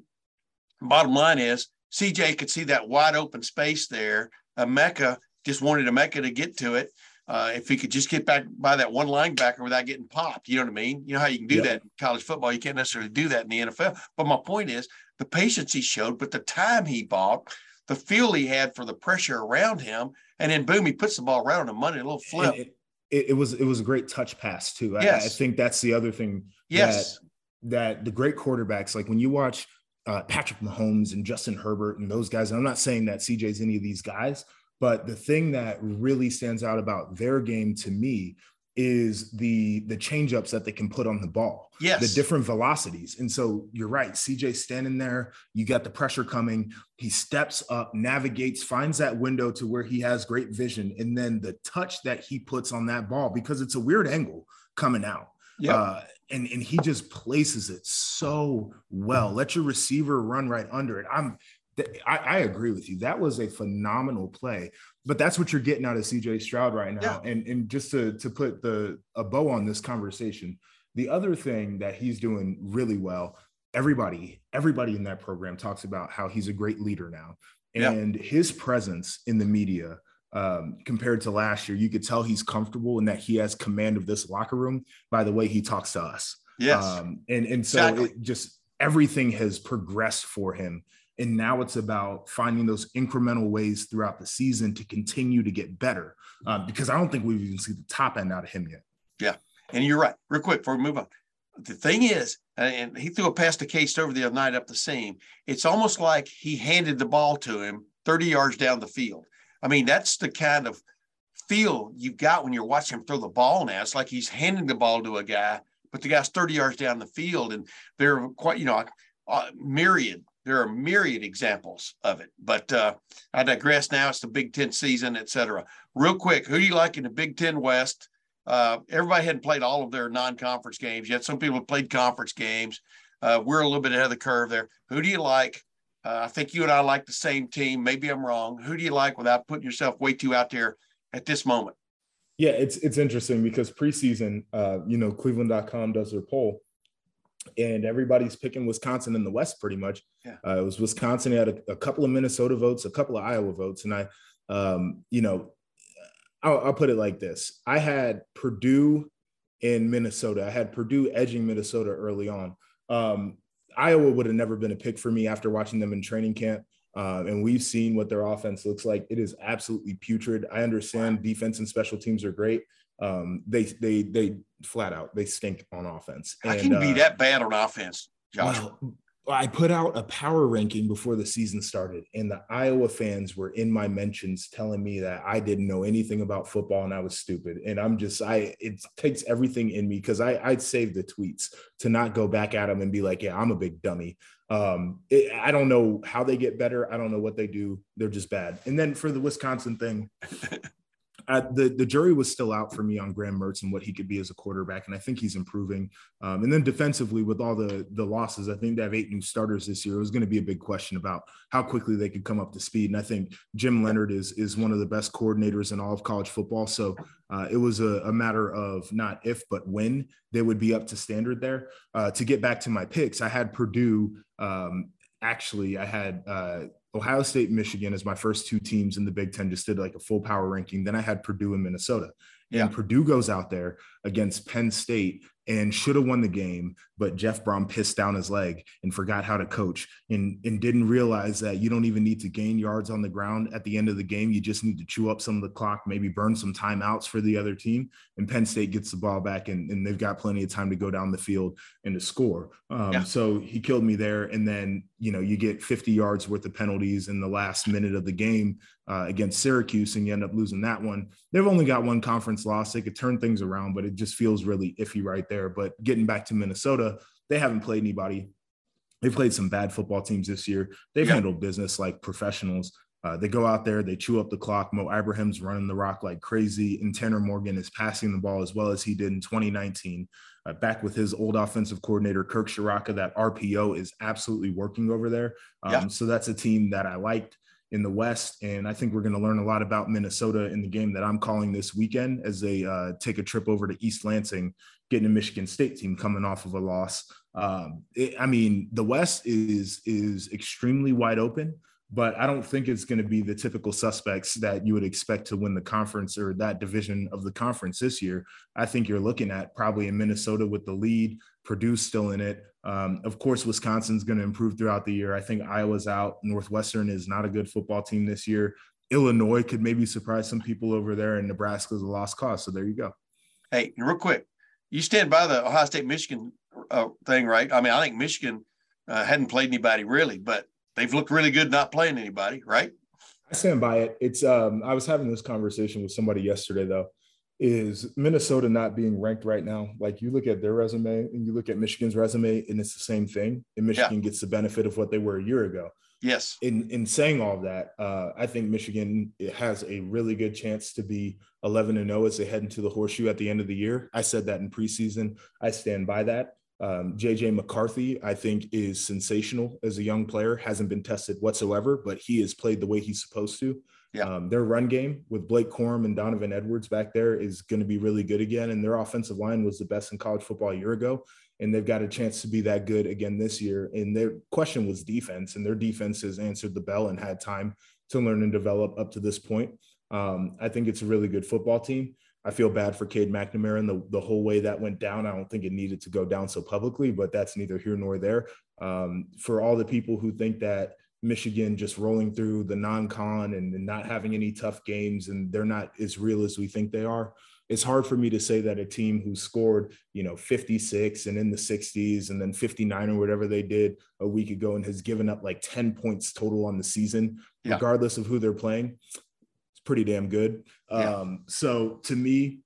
bottom line is CJ could see that wide open space there. Emeka just wanted Emeka to get to it uh, if he could just get back by that one linebacker without getting popped. You know what I mean? You know how you can do yep. that in college football. You can't necessarily do that in the NFL. But my point is the patience he showed, but the time he bought. The feel he had for the pressure around him, and then boom, he puts the ball right on the money, a little flip. It, it, it, was it was a great touch pass too. Yes. I, I think that's the other thing. Yes, that, that the great quarterbacks, like when you watch uh, Patrick Mahomes and Justin Herbert and those guys. And I'm not saying that CJ's any of these guys, but the thing that really stands out about their game to me is the the change ups that they can put on the ball. Yes. The different velocities. And so you're right. CJ standing there, you got the pressure coming. He steps up, navigates, finds that window to where he has great vision. And then the touch that he puts on that ball, because it's a weird angle coming out. Yeah. Uh, and and he just places it so well. Let your receiver run right under it. I'm I, I, agree with you. That was a phenomenal play. But that's what you're getting out of CJ Stroud right now. Yeah. And and just to to put the a bow on this conversation, the other thing that he's doing really well, everybody, everybody in that program talks about how he's a great leader now. And yeah. his presence in the media um, compared to last year, you could tell he's comfortable and that he has command of this locker room by the way he talks to us. Yes. Um, and, and so exactly. it just everything has progressed for him. And now it's about finding those incremental ways throughout the season to continue to get better um, because I don't think we've even seen the top end out of him yet. Yeah. And you're right. Real quick before we move on. The thing is, and he threw a pass to Cade Stover the other night up the seam. It's almost like he handed the ball to him 30 yards down the field. I mean, that's the kind of feel you've got when you're watching him throw the ball now. It's like he's handing the ball to a guy, but the guy's 30 yards down the field. And there are quite, you know, uh, myriad, there are myriad examples of it. But uh, I digress now. It's the Big Ten season, et cetera. Real quick, who do you like in the Big Ten West? Uh, everybody hadn't played all of their non-conference games yet. Some people have played conference games. Uh, we're a little bit ahead of the curve there. Who do you like? Uh, I think you and I like the same team. Maybe I'm wrong. Who do you like without putting yourself way too out there at this moment? Yeah, it's it's interesting because preseason, uh, you know, Cleveland.com does their poll, and everybody's picking Wisconsin in the West pretty much. Yeah. Uh, it was Wisconsin had a, a, couple of Minnesota votes, a couple of Iowa votes, and I, um, you know, I'll, I'll put it like this: I had Purdue in Minnesota. I had Purdue edging Minnesota early on. Um, Iowa would have never been a pick for me after watching them in training camp. Uh, and we've seen what their offense looks like. It is absolutely putrid. I understand defense and special teams are great. Um, they they they flat out they stink on offense. I can be uh, that bad on offense, Josh? Well, I put out a power ranking before the season started, and the Iowa fans were in my mentions telling me that I didn't know anything about football and I was stupid. And I'm just, I, it takes everything in me because I, I'd save the tweets to not go back at them and be like, yeah, I'm a big dummy. Um, it, I don't know how they get better. I don't know what they do. They're just bad. And then for the Wisconsin thing, uh, the the jury was still out for me on Graham Mertz and what he could be as a quarterback, and I think he's improving. Um, and then defensively, with all the the losses, I think they have eight new starters this year. It was going to be a big question about how quickly they could come up to speed. And I think Jim Leonhard is is one of the best coordinators in all of college football. So uh, it was a, a, matter of not if but when they would be up to standard there. Uh, to get back to my picks, I had Purdue. Um, actually, I had uh, Ohio State, Michigan as my first two teams in the Big Ten. Just did like a full power ranking. Then I had Purdue and Minnesota. Yeah. And Purdue goes out there against Penn State and should have won the game, but Jeff Brohm pissed down his leg and forgot how to coach and, and didn't realize that you don't even need to gain yards on the ground at the end of the game. You just need to chew up some of the clock, maybe burn some timeouts for the other team. And Penn State gets the ball back and, and they've got plenty of time to go down the field and to score. Um, Yeah. So he killed me there. And then, you know, you get 50 yards worth of penalties in the last minute of the game uh, against Syracuse and you end up losing that one. They've only got one conference loss. They could turn things around, but it just feels really iffy right there. But getting back to Minnesota, they haven't played anybody. They've played some bad football teams this year. They've Yeah. handled business like professionals. Uh, they go out there, they chew up the clock. Mo Ibrahim's running the rock like crazy, and Tanner Morgan is passing the ball as well as he did in 2019. Uh, back with his old offensive coordinator, Kirk Ciarrocca, that RPO is absolutely working over there. Um, Yeah. So that's a team that I liked in the West. And I think we're going to learn a lot about Minnesota in the game that I'm calling this weekend as they uh, take a trip over to East Lansing, getting a Michigan State team coming off of a loss. Um, it, I mean, the West is is extremely wide open, but I don't think it's going to be the typical suspects that you would expect to win the conference or that division of the conference this year. I think you're looking at probably in Minnesota with the lead, Purdue still in it. Um, of course, Wisconsin's going to improve throughout the year. I think Iowa's out. Northwestern is not a good football team this year. Illinois could maybe surprise some people over there, and Nebraska's a lost cause. So there you go. Hey, real quick, you stand by the Ohio State Michigan uh, thing, right? I mean, I think Michigan uh, hadn't played anybody really, but they've looked really good not playing anybody, right? I stand by it. It's um, I was having this conversation with somebody yesterday though. Is Minnesota not being ranked right now? Like you look at their resume and you look at Michigan's resume, and it's the same thing. And Michigan yeah. gets the benefit of what they were a year ago. Yes. In in saying all that, uh, I think Michigan has a really good chance to be 11 and 0 as they head into the horseshoe at the end of the year. I said that in preseason. I stand by that. Um, JJ McCarthy, I think, is sensational as a young player. Hasn't been tested whatsoever, but he has played the way he's supposed to. Yeah. Um, their run game with Blake Corum and Donovan Edwards back there is going to be really good again. And their offensive line was the best in college football a year ago. And they've got a chance to be that good again this year. And their question was defense, and their defense has answered the bell and had time to learn and develop up to this point. Um, I think it's a really good football team. I feel bad for Cade McNamara and the, the whole way that went down. I don't think it needed to go down so publicly, but that's neither here nor there. Um, for all the people who think that Michigan just rolling through the non-con and, and, not having any tough games and they're not as real as we think they are. It's hard for me to say that a team who scored, you know, 56 and in the 60s and then 59 or whatever they did a week ago and has given up like 10 points total on the season, yeah. regardless of who they're playing it's pretty damn good. Yeah. Um, so to me,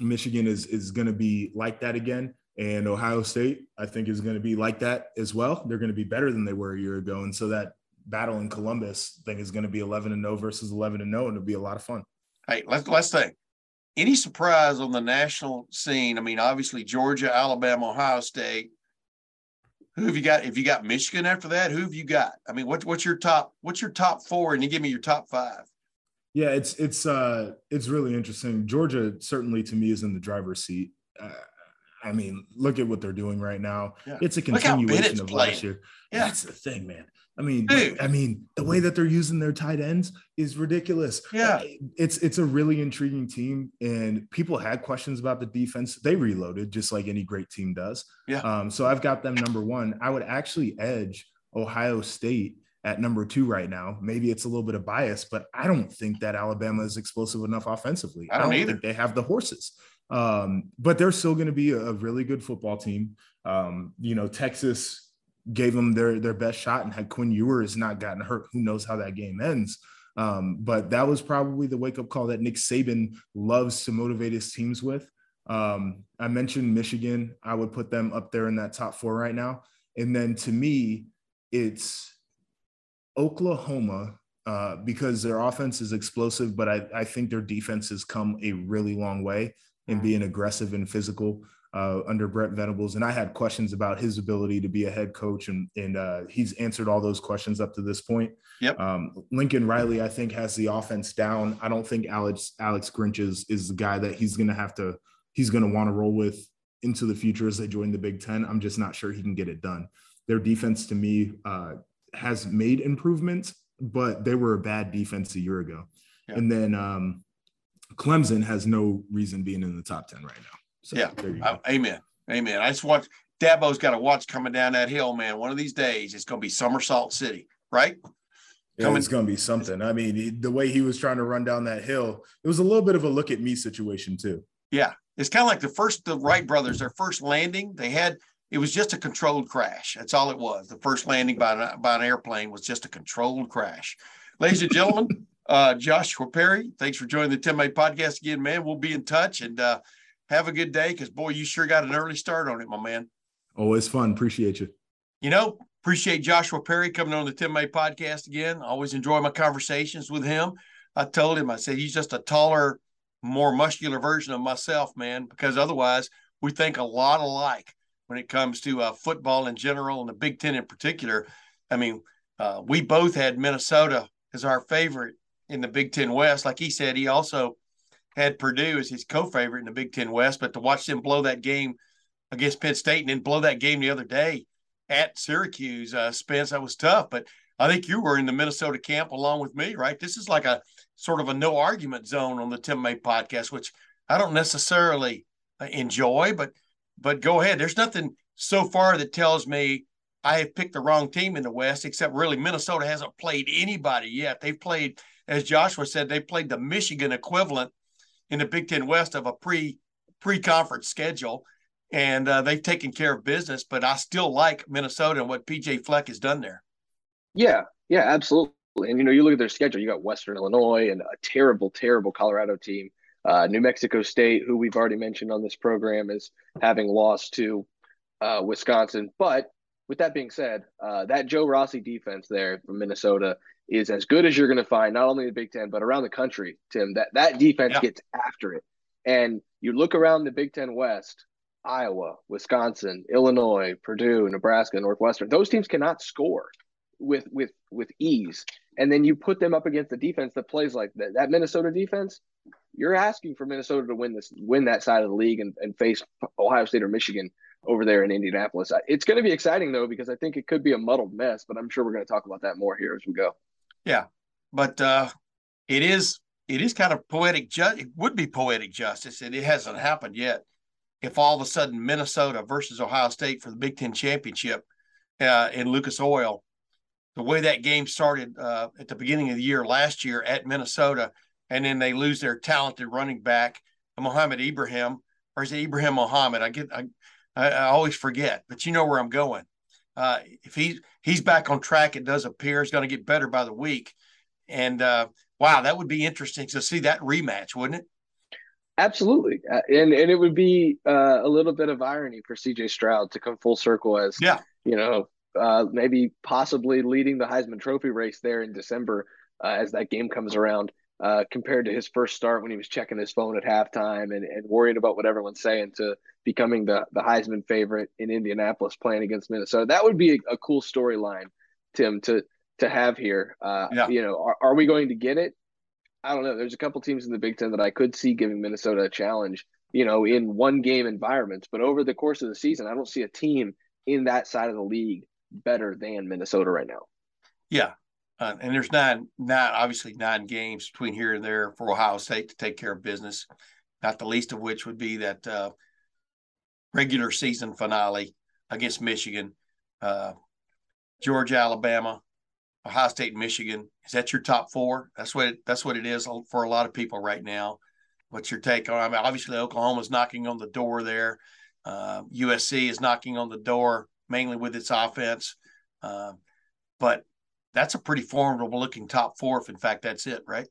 Michigan is is going to be like that again, and Ohio State I think is going to be like that as well. They're going to be better than they were a year ago, and so that battle in Columbus thing is going to be 11 and 0 versus 11 and 0, and it'll be a lot of fun. Hey, let's let's think. Any surprise on the national scene? I mean, obviously Georgia, Alabama, Ohio State. Who have you got? If you got Michigan after that, who have you got? I mean, what, what's your top? What's your top four? And you give me your top five. Yeah, it's it's uh it's really interesting. Georgia certainly to me is in the driver's seat. Uh, I mean, look at what they're doing right now. Yeah. It's a continuation of last year. Yeah, that's the thing, man. I mean, I mean, the way that they're using their tight ends is ridiculous. Yeah, it's it's a really intriguing team, and people had questions about the defense. They reloaded just like any great team does. Yeah. Um, so I've got them number one. I would actually edge Ohio State at number two right now. Maybe it's a little bit of bias, but I don't think that Alabama is explosive enough offensively. I don't, I don't either. think they have the horses. Um, but they're still going to be a, really good football team. Um, you know, Texas gave them their their best shot and had Quinn Ewers not gotten hurt. Who knows how that game ends? Um, but that was probably the wake up call that Nick Saban loves to motivate his teams with. Um, I mentioned Michigan. I would put them up there in that top four right now. And then to me, it's Oklahoma, uh, because their offense is explosive, but I, I, think their defense has come a really long way mm-hmm. being aggressive and physical uh, under Brent Venables. And I had questions about his ability to be a head coach, and, and uh, he's answered all those questions up to this point. Yep. Um, Lincoln Riley, I think, has the offense down. I don't think Alex Alex Grinch is, is the guy that he's going to have to he's going to want to roll with into the future as they join the Big Ten. I'm just not sure he can get it done. Their defense, to me, uh, has made improvements, but they were a bad defense a year ago. Yeah. And then um, Clemson has no reason being in the top 10 right now. So yeah. Uh, amen. Amen. I just watch Dabo's got to watch coming down that hill, man. One of these days, it's going to be Somersault City, right? Yeah, coming. it's going to be something. I mean, the way he was trying to run down that hill, it was a little bit of a look at me situation, too. Yeah. It's kind of like the first, the Wright brothers, their first landing, they had it was just a controlled crash. That's all it was. The first landing by an, by an airplane was just a controlled crash. Ladies and gentlemen, uh, Joshua Perry, thanks for joining the Tim May podcast again, man. We'll be in touch and uh, have a good day because, boy, you sure got an early start on it, my man. Always fun. Appreciate you. You know, appreciate Joshua Perry coming on the Tim May podcast again. Always enjoy my conversations with him. I told him, I said, he's just a taller, more muscular version of myself, man, because otherwise we think a lot alike when it comes to uh, football in general and the Big Ten in particular. I mean, uh, we both had Minnesota as our favorite in the Big Ten West. Like he said, he also had Purdue as his co-favorite in the Big Ten West. But to watch them blow that game against Penn State and then blow that game the other day at Syracuse, uh, Spence, that was tough. But I think you were in the Minnesota camp along with me, right? This is like a sort of a no argument zone on the Tim May podcast, which I don't necessarily uh, enjoy, but but go ahead. There's nothing so far that tells me I have picked the wrong team in the West, except really Minnesota hasn't played anybody yet. They've played, as Joshua said, they played the Michigan equivalent in the Big Ten West of a pre pre conference schedule, and uh, they've taken care of business. But I still like Minnesota and what PJ Fleck has done there. Yeah, yeah, absolutely. And you know, you look at their schedule. You got Western Illinois and a terrible, terrible Colorado team. Uh, New Mexico State, who we've already mentioned on this program, is having lost to uh, Wisconsin. But with that being said, uh, that Joe Rossi defense there from Minnesota is as good as you're going to find, not only in the Big Ten but around the country. Tim, that that defense yeah. gets after it, and you look around the Big Ten West. Iowa, Wisconsin, Illinois, Purdue, Nebraska, Northwestern. Those teams cannot score with with with ease. And then you put them up against the defense that plays like that. That Minnesota defense, you're asking for Minnesota to win this, win that side of the league, and, and face Ohio State or Michigan over there in Indianapolis. It's going to be exciting though because I think it could be a muddled mess, but I'm sure we're going to talk about that more here as we go. Yeah, but uh, it is it is kind of poetic. Ju- it would be poetic justice, and it hasn't happened yet. If all of a sudden Minnesota versus Ohio State for the Big Ten championship uh, in Lucas Oil the way that game started uh, at the beginning of the year last year at Minnesota, and then they lose their talented running back, Mohammed Ibrahim, or is it Ibrahim Mohammed? I get I, I always forget, but you know where I'm going. Uh, if he he's back on track, it does appear he's going to get better by the week. And uh, wow, that would be interesting to see that rematch, wouldn't it? Absolutely, uh, and and it would be uh, a little bit of irony for C.J. Stroud to come full circle as yeah. you know uh, maybe possibly leading the Heisman Trophy race there in December uh, as that game comes around, uh, compared to his first start when he was checking his phone at halftime and, and worried about what everyone's saying to becoming the, the Heisman favorite in Indianapolis playing against Minnesota. That would be a, a cool storyline, Tim, to to have here. Uh, yeah. You know, are, are we going to get it? I don't know. There's a couple teams in the Big Ten that I could see giving Minnesota a challenge, you know, in one game environments. But over the course of the season, I don't see a team in that side of the league better than Minnesota right now. Yeah. Uh, and there's nine, nine, obviously nine games between here and there for Ohio State to take care of business. Not the least of which would be that uh, regular season finale against Michigan, uh, Georgia, Alabama, Ohio State, Michigan. Is that your top four? That's what it, that's what it is for a lot of people right now. What's your take on? I mean, obviously Oklahoma's knocking on the door there. Uh, USC is knocking on the door mainly with its offense. Uh, but that's a pretty formidable looking top four, if in fact that's it, right?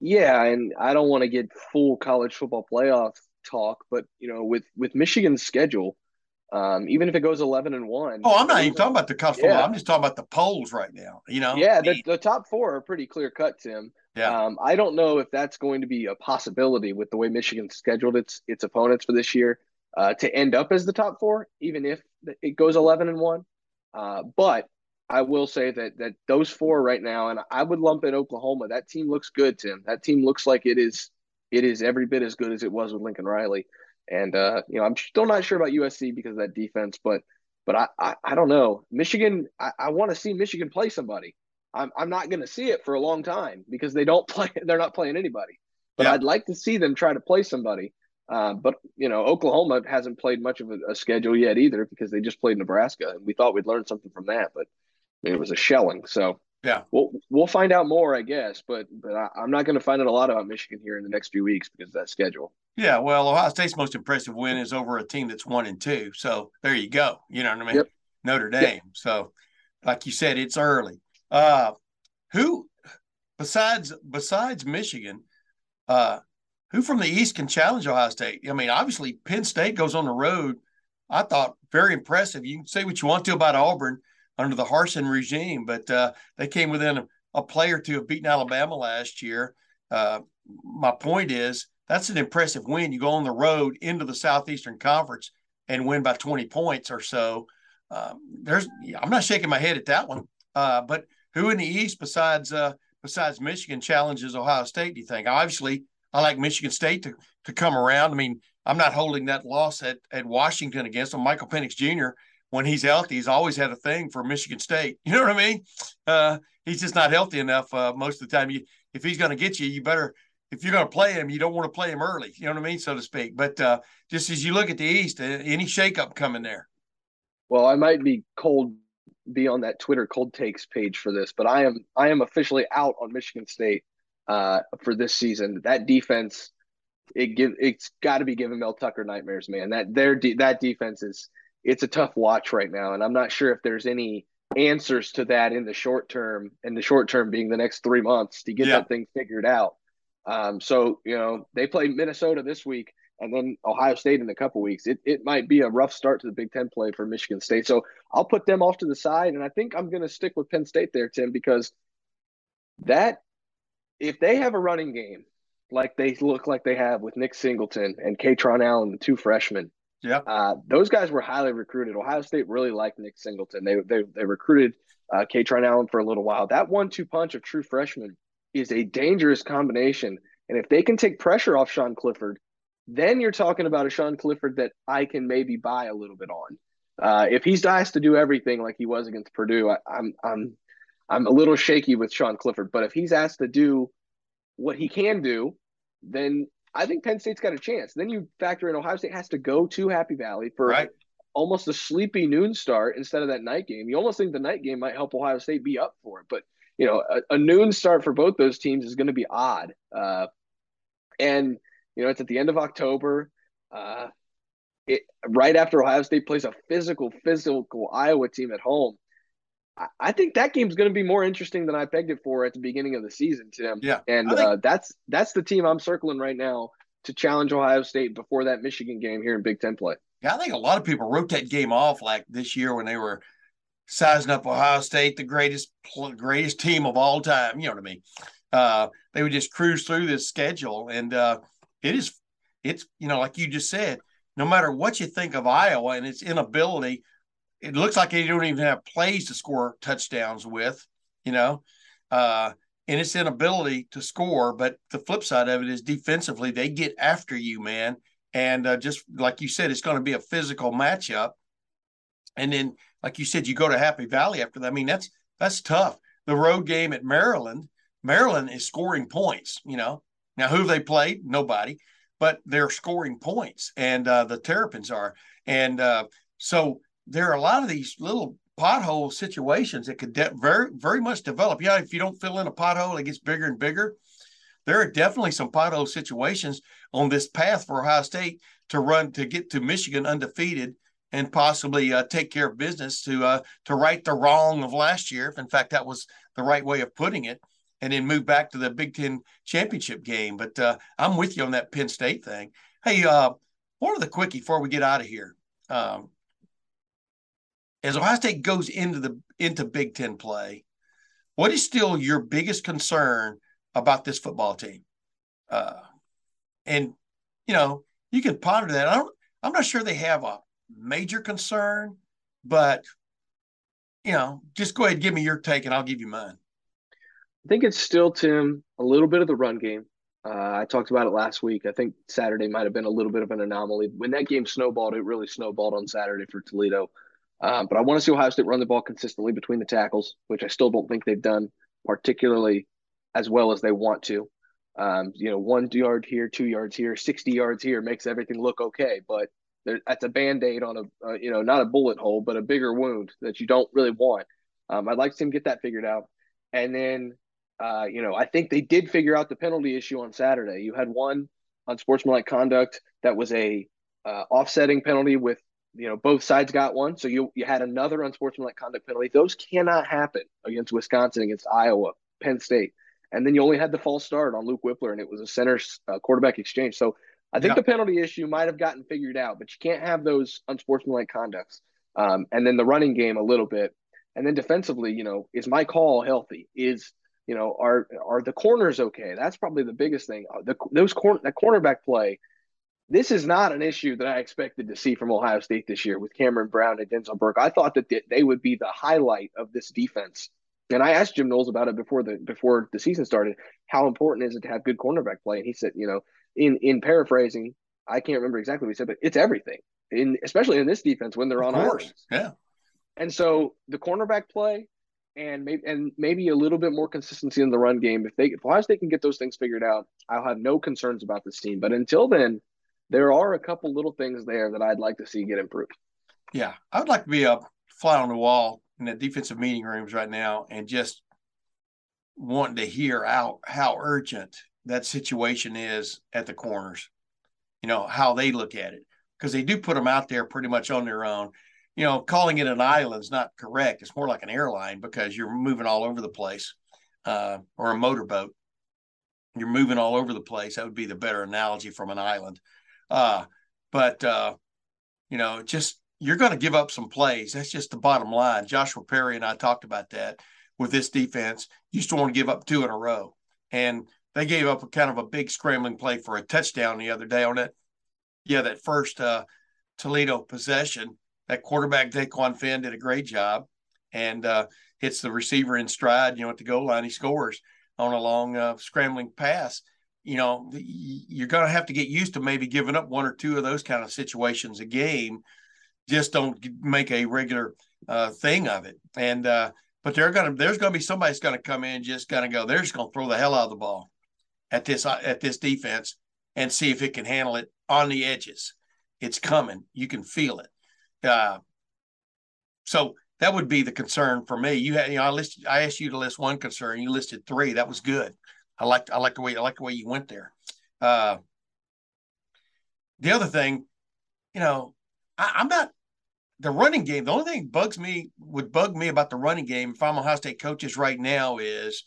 Yeah, and I don't want to get full college football playoff talk, but you know, with with Michigan's schedule, um, even if it goes eleven and one. Oh, I'm not even talking about the college yeah. football. I'm just talking about the polls right now. You know. Yeah, the, the top four are pretty clear cut, Tim. Yeah. Um, I don't know if that's going to be a possibility with the way Michigan scheduled its its opponents for this year uh, to end up as the top four, even if it goes 11 and one. Uh, but I will say that that those four right now, and I would lump in Oklahoma. That team looks good, Tim. That team looks like it is it is every bit as good as it was with Lincoln Riley. And uh, you know, I'm still not sure about USC because of that defense, but but I I, I don't know. Michigan, I, I want to see Michigan play somebody. I'm I'm not going to see it for a long time because they don't play. They're not playing anybody. But yeah. I'd like to see them try to play somebody. Uh, but you know, Oklahoma hasn't played much of a, a, schedule yet either because they just played Nebraska, and we thought we'd learn something from that, but it was a shelling. So yeah, we'll we'll find out more, I guess. But but I, am not going to find out a lot about Michigan here in the next few weeks because of that schedule. Yeah, well, Ohio State's most impressive win is over a team that's one and two. So there you go. You know what I mean? Yep. Notre Dame. Yep. So, like you said, it's early. Uh, who besides besides Michigan? Uh, who from the East can challenge Ohio State? I mean, obviously Penn State goes on the road. I thought very impressive. You can say what you want to about Auburn under the Harsin regime, but uh, they came within a, a, play or two of beating Alabama last year. Uh, my point is that's an impressive win. You go on the road into the Southeastern Conference and win by 20 points or so. Um, there's, I'm not shaking my head at that one. Uh, but who in the East besides uh, besides Michigan challenges Ohio State? Do you think? Obviously, I like Michigan State to to come around. I mean, I'm not holding that loss at at Washington against them. Michael Penix Jr. when he's healthy, he's always had a thing for Michigan State. You know what I mean? Uh, he's just not healthy enough uh, most of the time. You, if he's going to get you, you better. If you're going to play him, you don't want to play him early. You know what I mean, so to speak. But uh, just as you look at the East, any shakeup coming there? Well, I might be cold, be on that Twitter cold takes page for this, but I am I am officially out on Michigan State uh, for this season. That defense, it give it's got to be giving Mel Tucker nightmares, man. That their de- that defense is it's a tough watch right now, and I'm not sure if there's any answers to that in the short term. And the short term being the next three months to get yeah. that thing figured out. Um, so you know they play Minnesota this week, and then Ohio State in a couple weeks. It it might be a rough start to the Big Ten play for Michigan State. So I'll put them off to the side, and I think I'm going to stick with Penn State there, Tim, because that if they have a running game like they look like they have with Nick Singleton and Kaytron Allen, the two freshmen, yeah. Uh, those guys were highly recruited. Ohio State really liked Nick Singleton. They they they recruited uh, Kaytron Allen for a little while. That one-two punch of true freshmen is a dangerous combination. And if they can take pressure off Sean Clifford, then you're talking about a Sean Clifford that I can maybe buy a little bit on. Uh, if he's has to do everything like he was against Purdue, I, I'm I'm I'm a little shaky with Sean Clifford. But if he's asked to do what he can do, then I think Penn State's got a chance. Then you factor in Ohio State has to go to Happy Valley for right. almost a sleepy noon start instead of that night game. You almost think the night game might help Ohio State be up for it, but you know, a, a noon start for both those teams is going to be odd. Uh, and you know, it's at the end of October. Uh, it, right after Ohio State plays a physical, physical Iowa team at home. I think that game's going to be more interesting than I pegged it for at the beginning of the season, Tim. Yeah, and think, uh, that's that's the team I'm circling right now to challenge Ohio State before that Michigan game here in Big Ten play. Yeah, I think a lot of people wrote that game off like this year when they were sizing up Ohio State, the greatest greatest team of all time. You know what I mean? Uh, they would just cruise through this schedule, and uh, it is it's you know like you just said, no matter what you think of Iowa and its inability it looks like they don't even have plays to score touchdowns with, you know, uh, and its inability to score. But the flip side of it is defensively, they get after you, man. And uh, just like you said, it's going to be a physical matchup. And then, like you said, you go to Happy Valley after that. I mean, that's that's tough. The road game at Maryland, Maryland is scoring points. You know, now who they played? Nobody, but they're scoring points, and uh, the Terrapins are. And uh, so there are a lot of these little pothole situations that could de- very very much develop. Yeah, if you don't fill in a pothole, it gets bigger and bigger. There are definitely some pothole situations on this path for Ohio State to run to get to Michigan undefeated and possibly uh, take care of business to uh, to right the wrong of last year. If in fact that was the right way of putting it, and then move back to the Big Ten championship game. But uh, I'm with you on that Penn State thing. Hey, uh, one of the quickie before we get out of here. Um, as Ohio State goes into the into Big Ten play, what is still your biggest concern about this football team? Uh, and you know, you can ponder that. I don't. I'm not sure they have a major concern, but you know, just go ahead and give me your take, and I'll give you mine. I think it's still Tim a little bit of the run game. Uh, I talked about it last week. I think Saturday might have been a little bit of an anomaly. When that game snowballed, it really snowballed on Saturday for Toledo. Um, but I want to see Ohio State run the ball consistently between the tackles, which I still don't think they've done particularly as well as they want to. Um, you know, one yard here, two yards here, 60 yards here makes everything look okay, but there, that's a band aid on a, uh, you know, not a bullet hole, but a bigger wound that you don't really want. Um, I'd like to see him get that figured out. And then, uh, you know, I think they did figure out the penalty issue on Saturday. You had one unsportsmanlike conduct that was a uh, offsetting penalty with you know both sides got one. So you you had another unsportsmanlike conduct penalty. Those cannot happen against wisconsin against iowa penn state. And then you only had the false start on luke wypler and it was a center uh, quarterback exchange. So i think yeah. the penalty issue might have gotten figured out but you can't have those unsportsmanlike conducts um, and then the running game a little bit. And then defensively you know is my call healthy? Is you know are are the corners okay? That's probably the biggest thing. Uh, the those corner that cornerback play this is not an issue that I expected to see from Ohio State this year with Cameron Brown and Denzel Burke. I thought that they would be the highlight of this defense. And I asked Jim Knowles about it before the before the season started. How important is it to have good cornerback play? And he said, you know, in in paraphrasing, I can't remember exactly what he said, but it's everything. in especially in this defense when they're Of on course. islands. Yeah. And so the cornerback play and maybe and maybe a little bit more consistency in the run game. If they if Ohio State can get those things figured out, I'll have no concerns about this team. But until then, there are a couple little things there that I'd like to see get improved. Yeah. I would like to be a fly on the wall in the defensive meeting rooms right now and just wanting to hear how how urgent that situation is at the corners. You know, how they look at it. Because they do put them out there pretty much on their own. You know, calling it an island is not correct. It's more like an airline because you're moving all over the place, uh, or a motorboat. You're moving all over the place. That would be the better analogy from an island. Uh, but uh, you know, just you're going to give up some plays. That's just the bottom line. Joshua Perry and I talked about that with this defense. Used to want to give up two in a row, and they gave up a kind of a big scrambling play for a touchdown the other day on it. Yeah, that first uh, Toledo possession, that quarterback Dequan Finn did a great job, and uh, hits the receiver in stride. You know, at the goal line, he scores on a long uh, scrambling pass. You know, you're going to have to get used to maybe giving up one or two of those kind of situations a game. Just don't make a regular uh, thing of it. And uh, but they're gonna there's gonna be somebody that's gonna come in just gonna go. They're just gonna throw the hell out of the ball at this at this defense and see if it can handle it on the edges. It's coming. You can feel it. Uh, so that would be the concern for me. You had, you know, I listed, I asked you to list one concern. You listed three. That was good. I liked, I like the way, I like the way you went there. Uh, the other thing, you know, I, I'm not the running game. The only thing bugs me would bug me about the running game if I'm Ohio State coaches right now is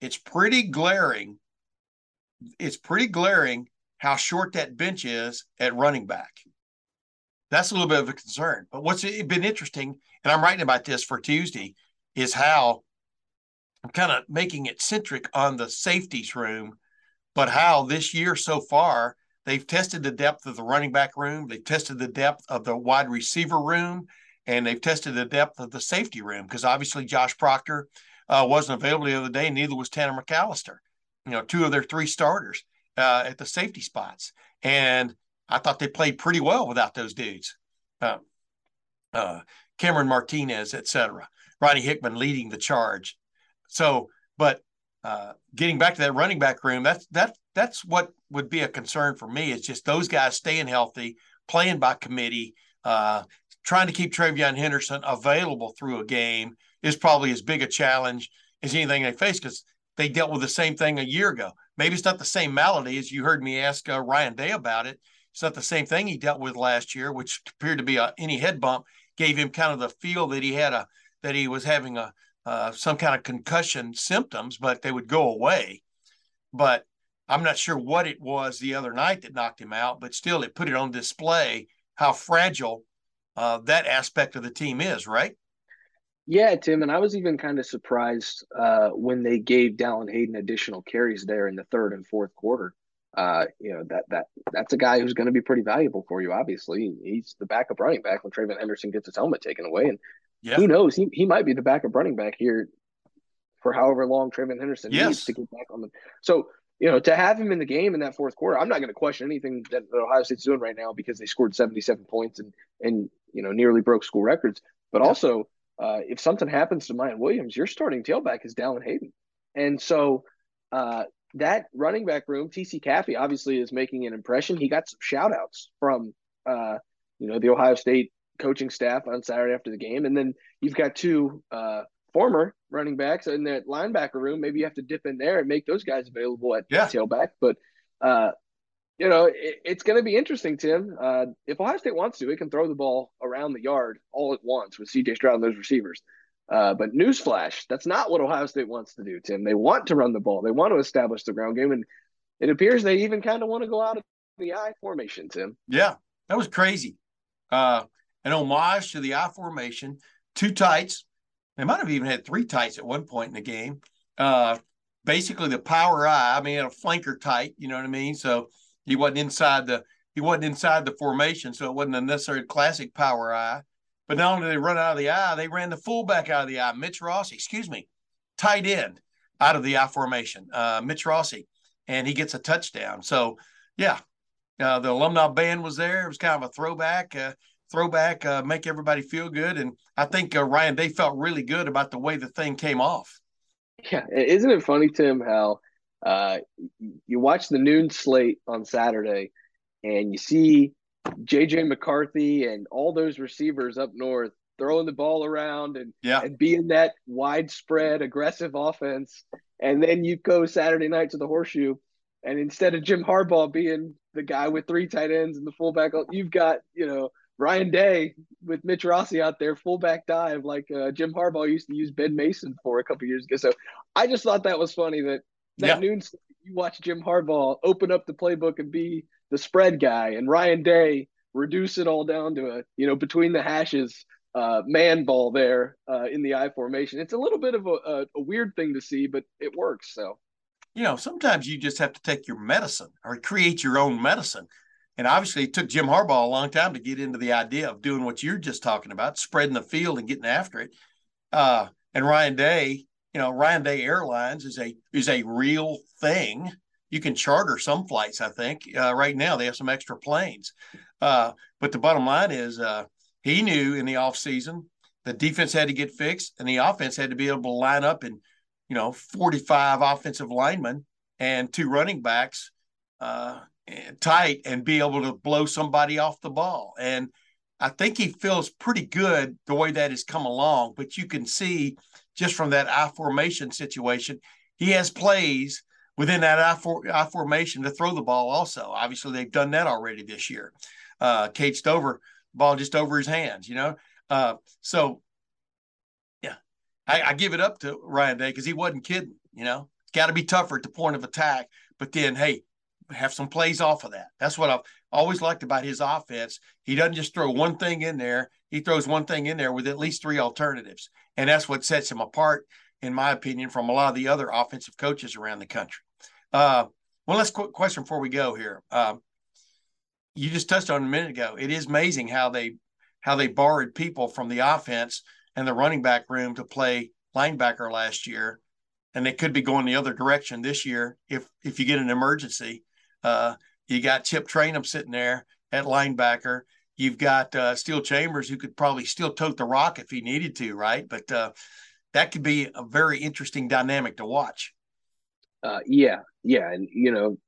it's pretty glaring. It's pretty glaring how short that bench is at running back. That's a little bit of a concern. But what's been interesting, and I'm writing about this for Tuesday, is how kind of making it centric on the safeties room, but how this year so far they've tested the depth of the running back room, they've tested the depth of the wide receiver room, and they've tested the depth of the safety room because obviously Josh Proctor uh, wasn't available the other day, neither was Tanner McCalister. You know, two of their three starters uh, at the safety spots, and I thought they played pretty well without those dudes. Uh, uh, Cameron Martinez, et cetera. Ronnie Hickman leading the charge. So, but uh, getting back to that running back room, that's that that's what would be a concern for me. Is just those guys staying healthy, playing by committee, uh, trying to keep TreVeyon Henderson available through a game is probably as big a challenge as anything they face because they dealt with the same thing a year ago. Maybe it's not the same malady as you heard me ask uh, Ryan Day about it. It's not the same thing he dealt with last year, which appeared to be a, any head bump gave him kind of the feel that he had a that he was having a uh, some kind of concussion symptoms, but they would go away. But I'm not sure what it was the other night that knocked him out, but still, it put it on display how fragile uh, that aspect of the team is, right? Yeah, Tim, and I was even kind of surprised uh, when they gave Dallan Hayden additional carries there in the third and fourth quarter. Uh, you know that that that's a guy who's going to be pretty valuable for you. Obviously, he's the backup running back when TreVeyon Henderson gets his helmet taken away, and yeah. who knows, he he might be the backup running back here for however long TreVeyon Henderson yes. needs to get back on the. So you know, to have him in the game in that fourth quarter, I'm not going to question anything that Ohio State's doing right now because they scored 77 points and and you know nearly broke school records. But yeah. also, uh, if something happens to Miyan Williams, your starting tailback is Dallan Hayden, and so uh, that running back room, TC Caffey obviously is making an impression. He got some shout outs from uh, you know the Ohio State coaching staff on Saturday after the game, and then you've got two uh, former running backs in that linebacker room. Maybe you have to dip in there and make those guys available at yeah. tailback. But uh, you know, it, it's going to be interesting, Tim. Uh, if Ohio State wants to, it can throw the ball around the yard all at once with CJ Stroud and those receivers. Uh, but newsflash, that's not what Ohio State wants to do, Tim. They want to run the ball. They want to establish the ground game, and it appears they even kind of want to go out of the I formation, Tim. Yeah, that was crazy. Uh, an homage to the I formation, two tights. They might have even had three tights at one point in the game. Uh, basically, the power I. I mean, a flanker tight. You know what I mean? So he wasn't inside the he wasn't inside the formation, so it wasn't a necessary classic power I. But not only did they run out of the I, they ran the fullback out of the I. Mitch Rossi, excuse me, tight end out of the I formation. Uh, Mitch Rossi, and he gets a touchdown. So, yeah, Uh, the alumni band was there. It was kind of a throwback, uh, throwback, uh, make everybody feel good. And I think uh, Ryan they felt really good about the way the thing came off. Yeah, isn't it funny, Tim? How uh, you watch the noon slate on Saturday, and you see JJ McCarthy and all those receivers up north throwing the ball around and yeah. and being that widespread aggressive offense. And then you go Saturday night to the horseshoe, and instead of Jim Harbaugh being the guy with three tight ends and the fullback, you've got, you know, Ryan Day with Mitch Rossi out there, fullback dive, like uh, Jim Harbaugh used to use Ben Mason for a couple years ago. So I just thought that was funny that that yeah. noon you watch Jim Harbaugh open up the playbook and be the spread guy, and Ryan Day reduce it all down to a you know between the hashes uh, man ball there uh, in the I formation. It's a little bit of a, a, a weird thing to see, but it works. So you know, sometimes you just have to take your medicine or create your own medicine. And obviously, it took Jim Harbaugh a long time to get into the idea of doing what you're just talking about, spreading the field and getting after it. Uh, and Ryan Day, you know, Ryan Day Airlines is a is a real thing. You can charter some flights, I think. Uh, right now, they have some extra planes. Uh, but the bottom line is, uh, he knew in the offseason the defense had to get fixed, and the offense had to be able to line up and you know, 45 offensive linemen and two running backs uh, tight and be able to blow somebody off the ball. And I think he feels pretty good the way that has come along. But you can see just from that I formation situation, he has plays within that I, for, I formation to throw the ball also. Obviously, they've done that already this year. Uh, Cade Stover, ball just over his hands, you know. Uh, so I, I give it up to Ryan Day because he wasn't kidding. You know, got to be tougher at the point of attack. But then, hey, have some plays off of that. That's what I've always liked about his offense. He doesn't just throw one thing in there. He throws one thing in there with at least three alternatives, and that's what sets him apart, in my opinion, from a lot of the other offensive coaches around the country. Uh, one last quick question before we go here. Um, you just touched on a minute ago. It is amazing how they how they borrowed people from the offense and the running back room to play linebacker last year, and they could be going the other direction this year if if you get an emergency. Uh, you got Chip Trayanum sitting there at linebacker. You've got uh, Steele Chambers who could probably still tote the rock if he needed to, right? But uh, that could be a very interesting dynamic to watch. Uh, yeah, yeah, and you know,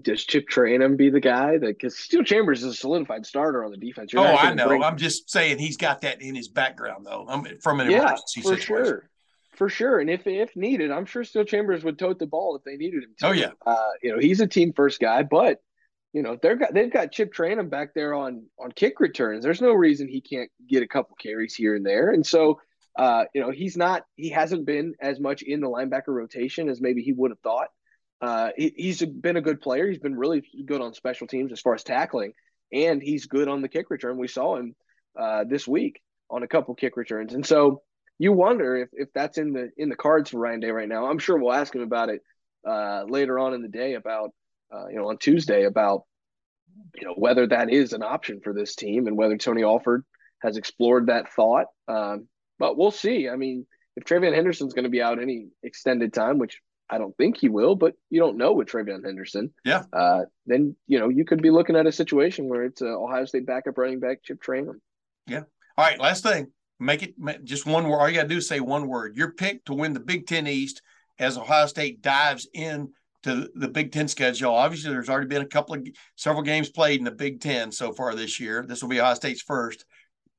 does Chip Trayanum be the guy that because Steele Chambers is a solidified starter on the defense? You're oh, I know. Bring... I'm just saying he's got that in his background though. I'm from an yeah, emergency for situation. sure, for sure. And if if needed, I'm sure Steele Chambers would tote the ball if they needed him. To. Oh yeah. Uh, you know, he's a team first guy, but you know they're got they've got Chip Trayanum back there on on kick returns. There's no reason he can't get a couple carries here and there, and so. Uh, you know, he's not, he hasn't been as much in the linebacker rotation as maybe he would have thought. Uh, he, he's been a good player. He's been really good on special teams as far as tackling, and he's good on the kick return. We saw him uh, this week on a couple kick returns, and so you wonder if, if that's in the in the cards for Ryan Day right now. I'm sure we'll ask him about it uh, later on in the day about uh, you know on Tuesday about you know whether that is an option for this team and whether Tony Alford has explored that thought. Um, but we'll see. I mean, if TreVeyon Henderson's going to be out any extended time, which I don't think he will, but you don't know with TreVeyon Henderson. Yeah. Uh, then you know you could be looking at a situation where it's uh, Ohio State backup running back Chip Trayanum. Yeah. All right. Last thing, make it just one word. All you got to do is say one word. Your pick to win the Big Ten East as Ohio State dives in to the Big Ten schedule. Obviously, there's already been a couple of several games played in the Big Ten so far this year. This will be Ohio State's first.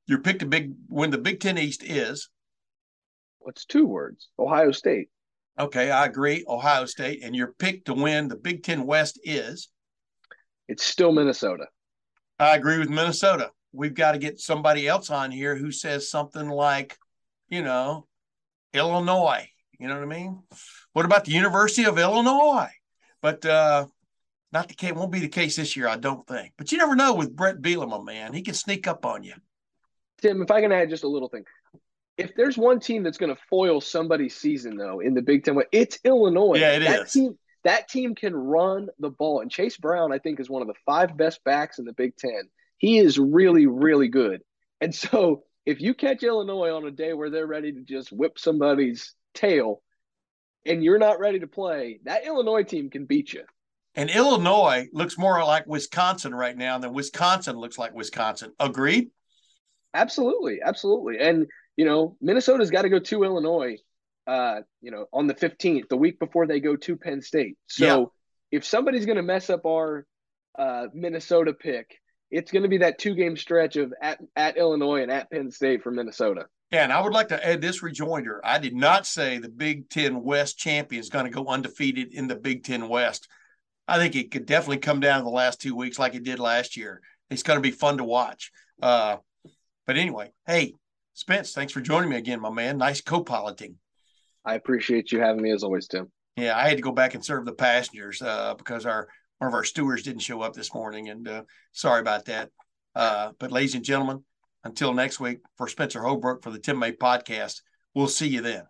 Your pick to big win the Big Ten East is. What's two words? Ohio State. Okay, I agree. Ohio State. And your pick to win the Big Ten West is? It's still Minnesota. I agree with Minnesota. We've got to get somebody else on here who says something like, you know, Illinois. You know what I mean? What about the University of Illinois? But uh not the case. Won't be the case this year, I don't think. But you never know with Bret Bielema, man. He can sneak up on you. Tim, if I can add just a little thing, if there's one team that's going to foil somebody's season though in the Big Ten, it's Illinois. Yeah, it that is. Team, that team can run the ball, and Chase Brown, I think, is one of the five best backs in the Big Ten. He is really, really good. And so, if you catch Illinois on a day where they're ready to just whip somebody's tail, and you're not ready to play, that Illinois team can beat you. And Illinois looks more like Wisconsin right now than Wisconsin looks like Wisconsin. Agreed? Absolutely, absolutely. And you know, Minnesota's got to go to Illinois uh, you know, on the 15th, the week before they go to Penn State. So yeah. if somebody's going to mess up our uh, Minnesota pick, it's going to be that two game stretch of at, at Illinois and at Penn State for Minnesota. Yeah, and I would like to add this rejoinder. I did not say the Big Ten West champion is going to go undefeated in the Big Ten West. I think it could definitely come down to the last two weeks like it did last year. It's going to be fun to watch. Uh, but anyway, hey, Spence, thanks for joining me again, my man. Nice co piloting. I appreciate you having me as always, Tim. Yeah, I had to go back and serve the passengers uh, because our one of our stewards didn't show up this morning, and uh, sorry about that. Uh, but ladies and gentlemen, until next week, for Spencer Holbrook for the Tim May podcast, we'll see you then.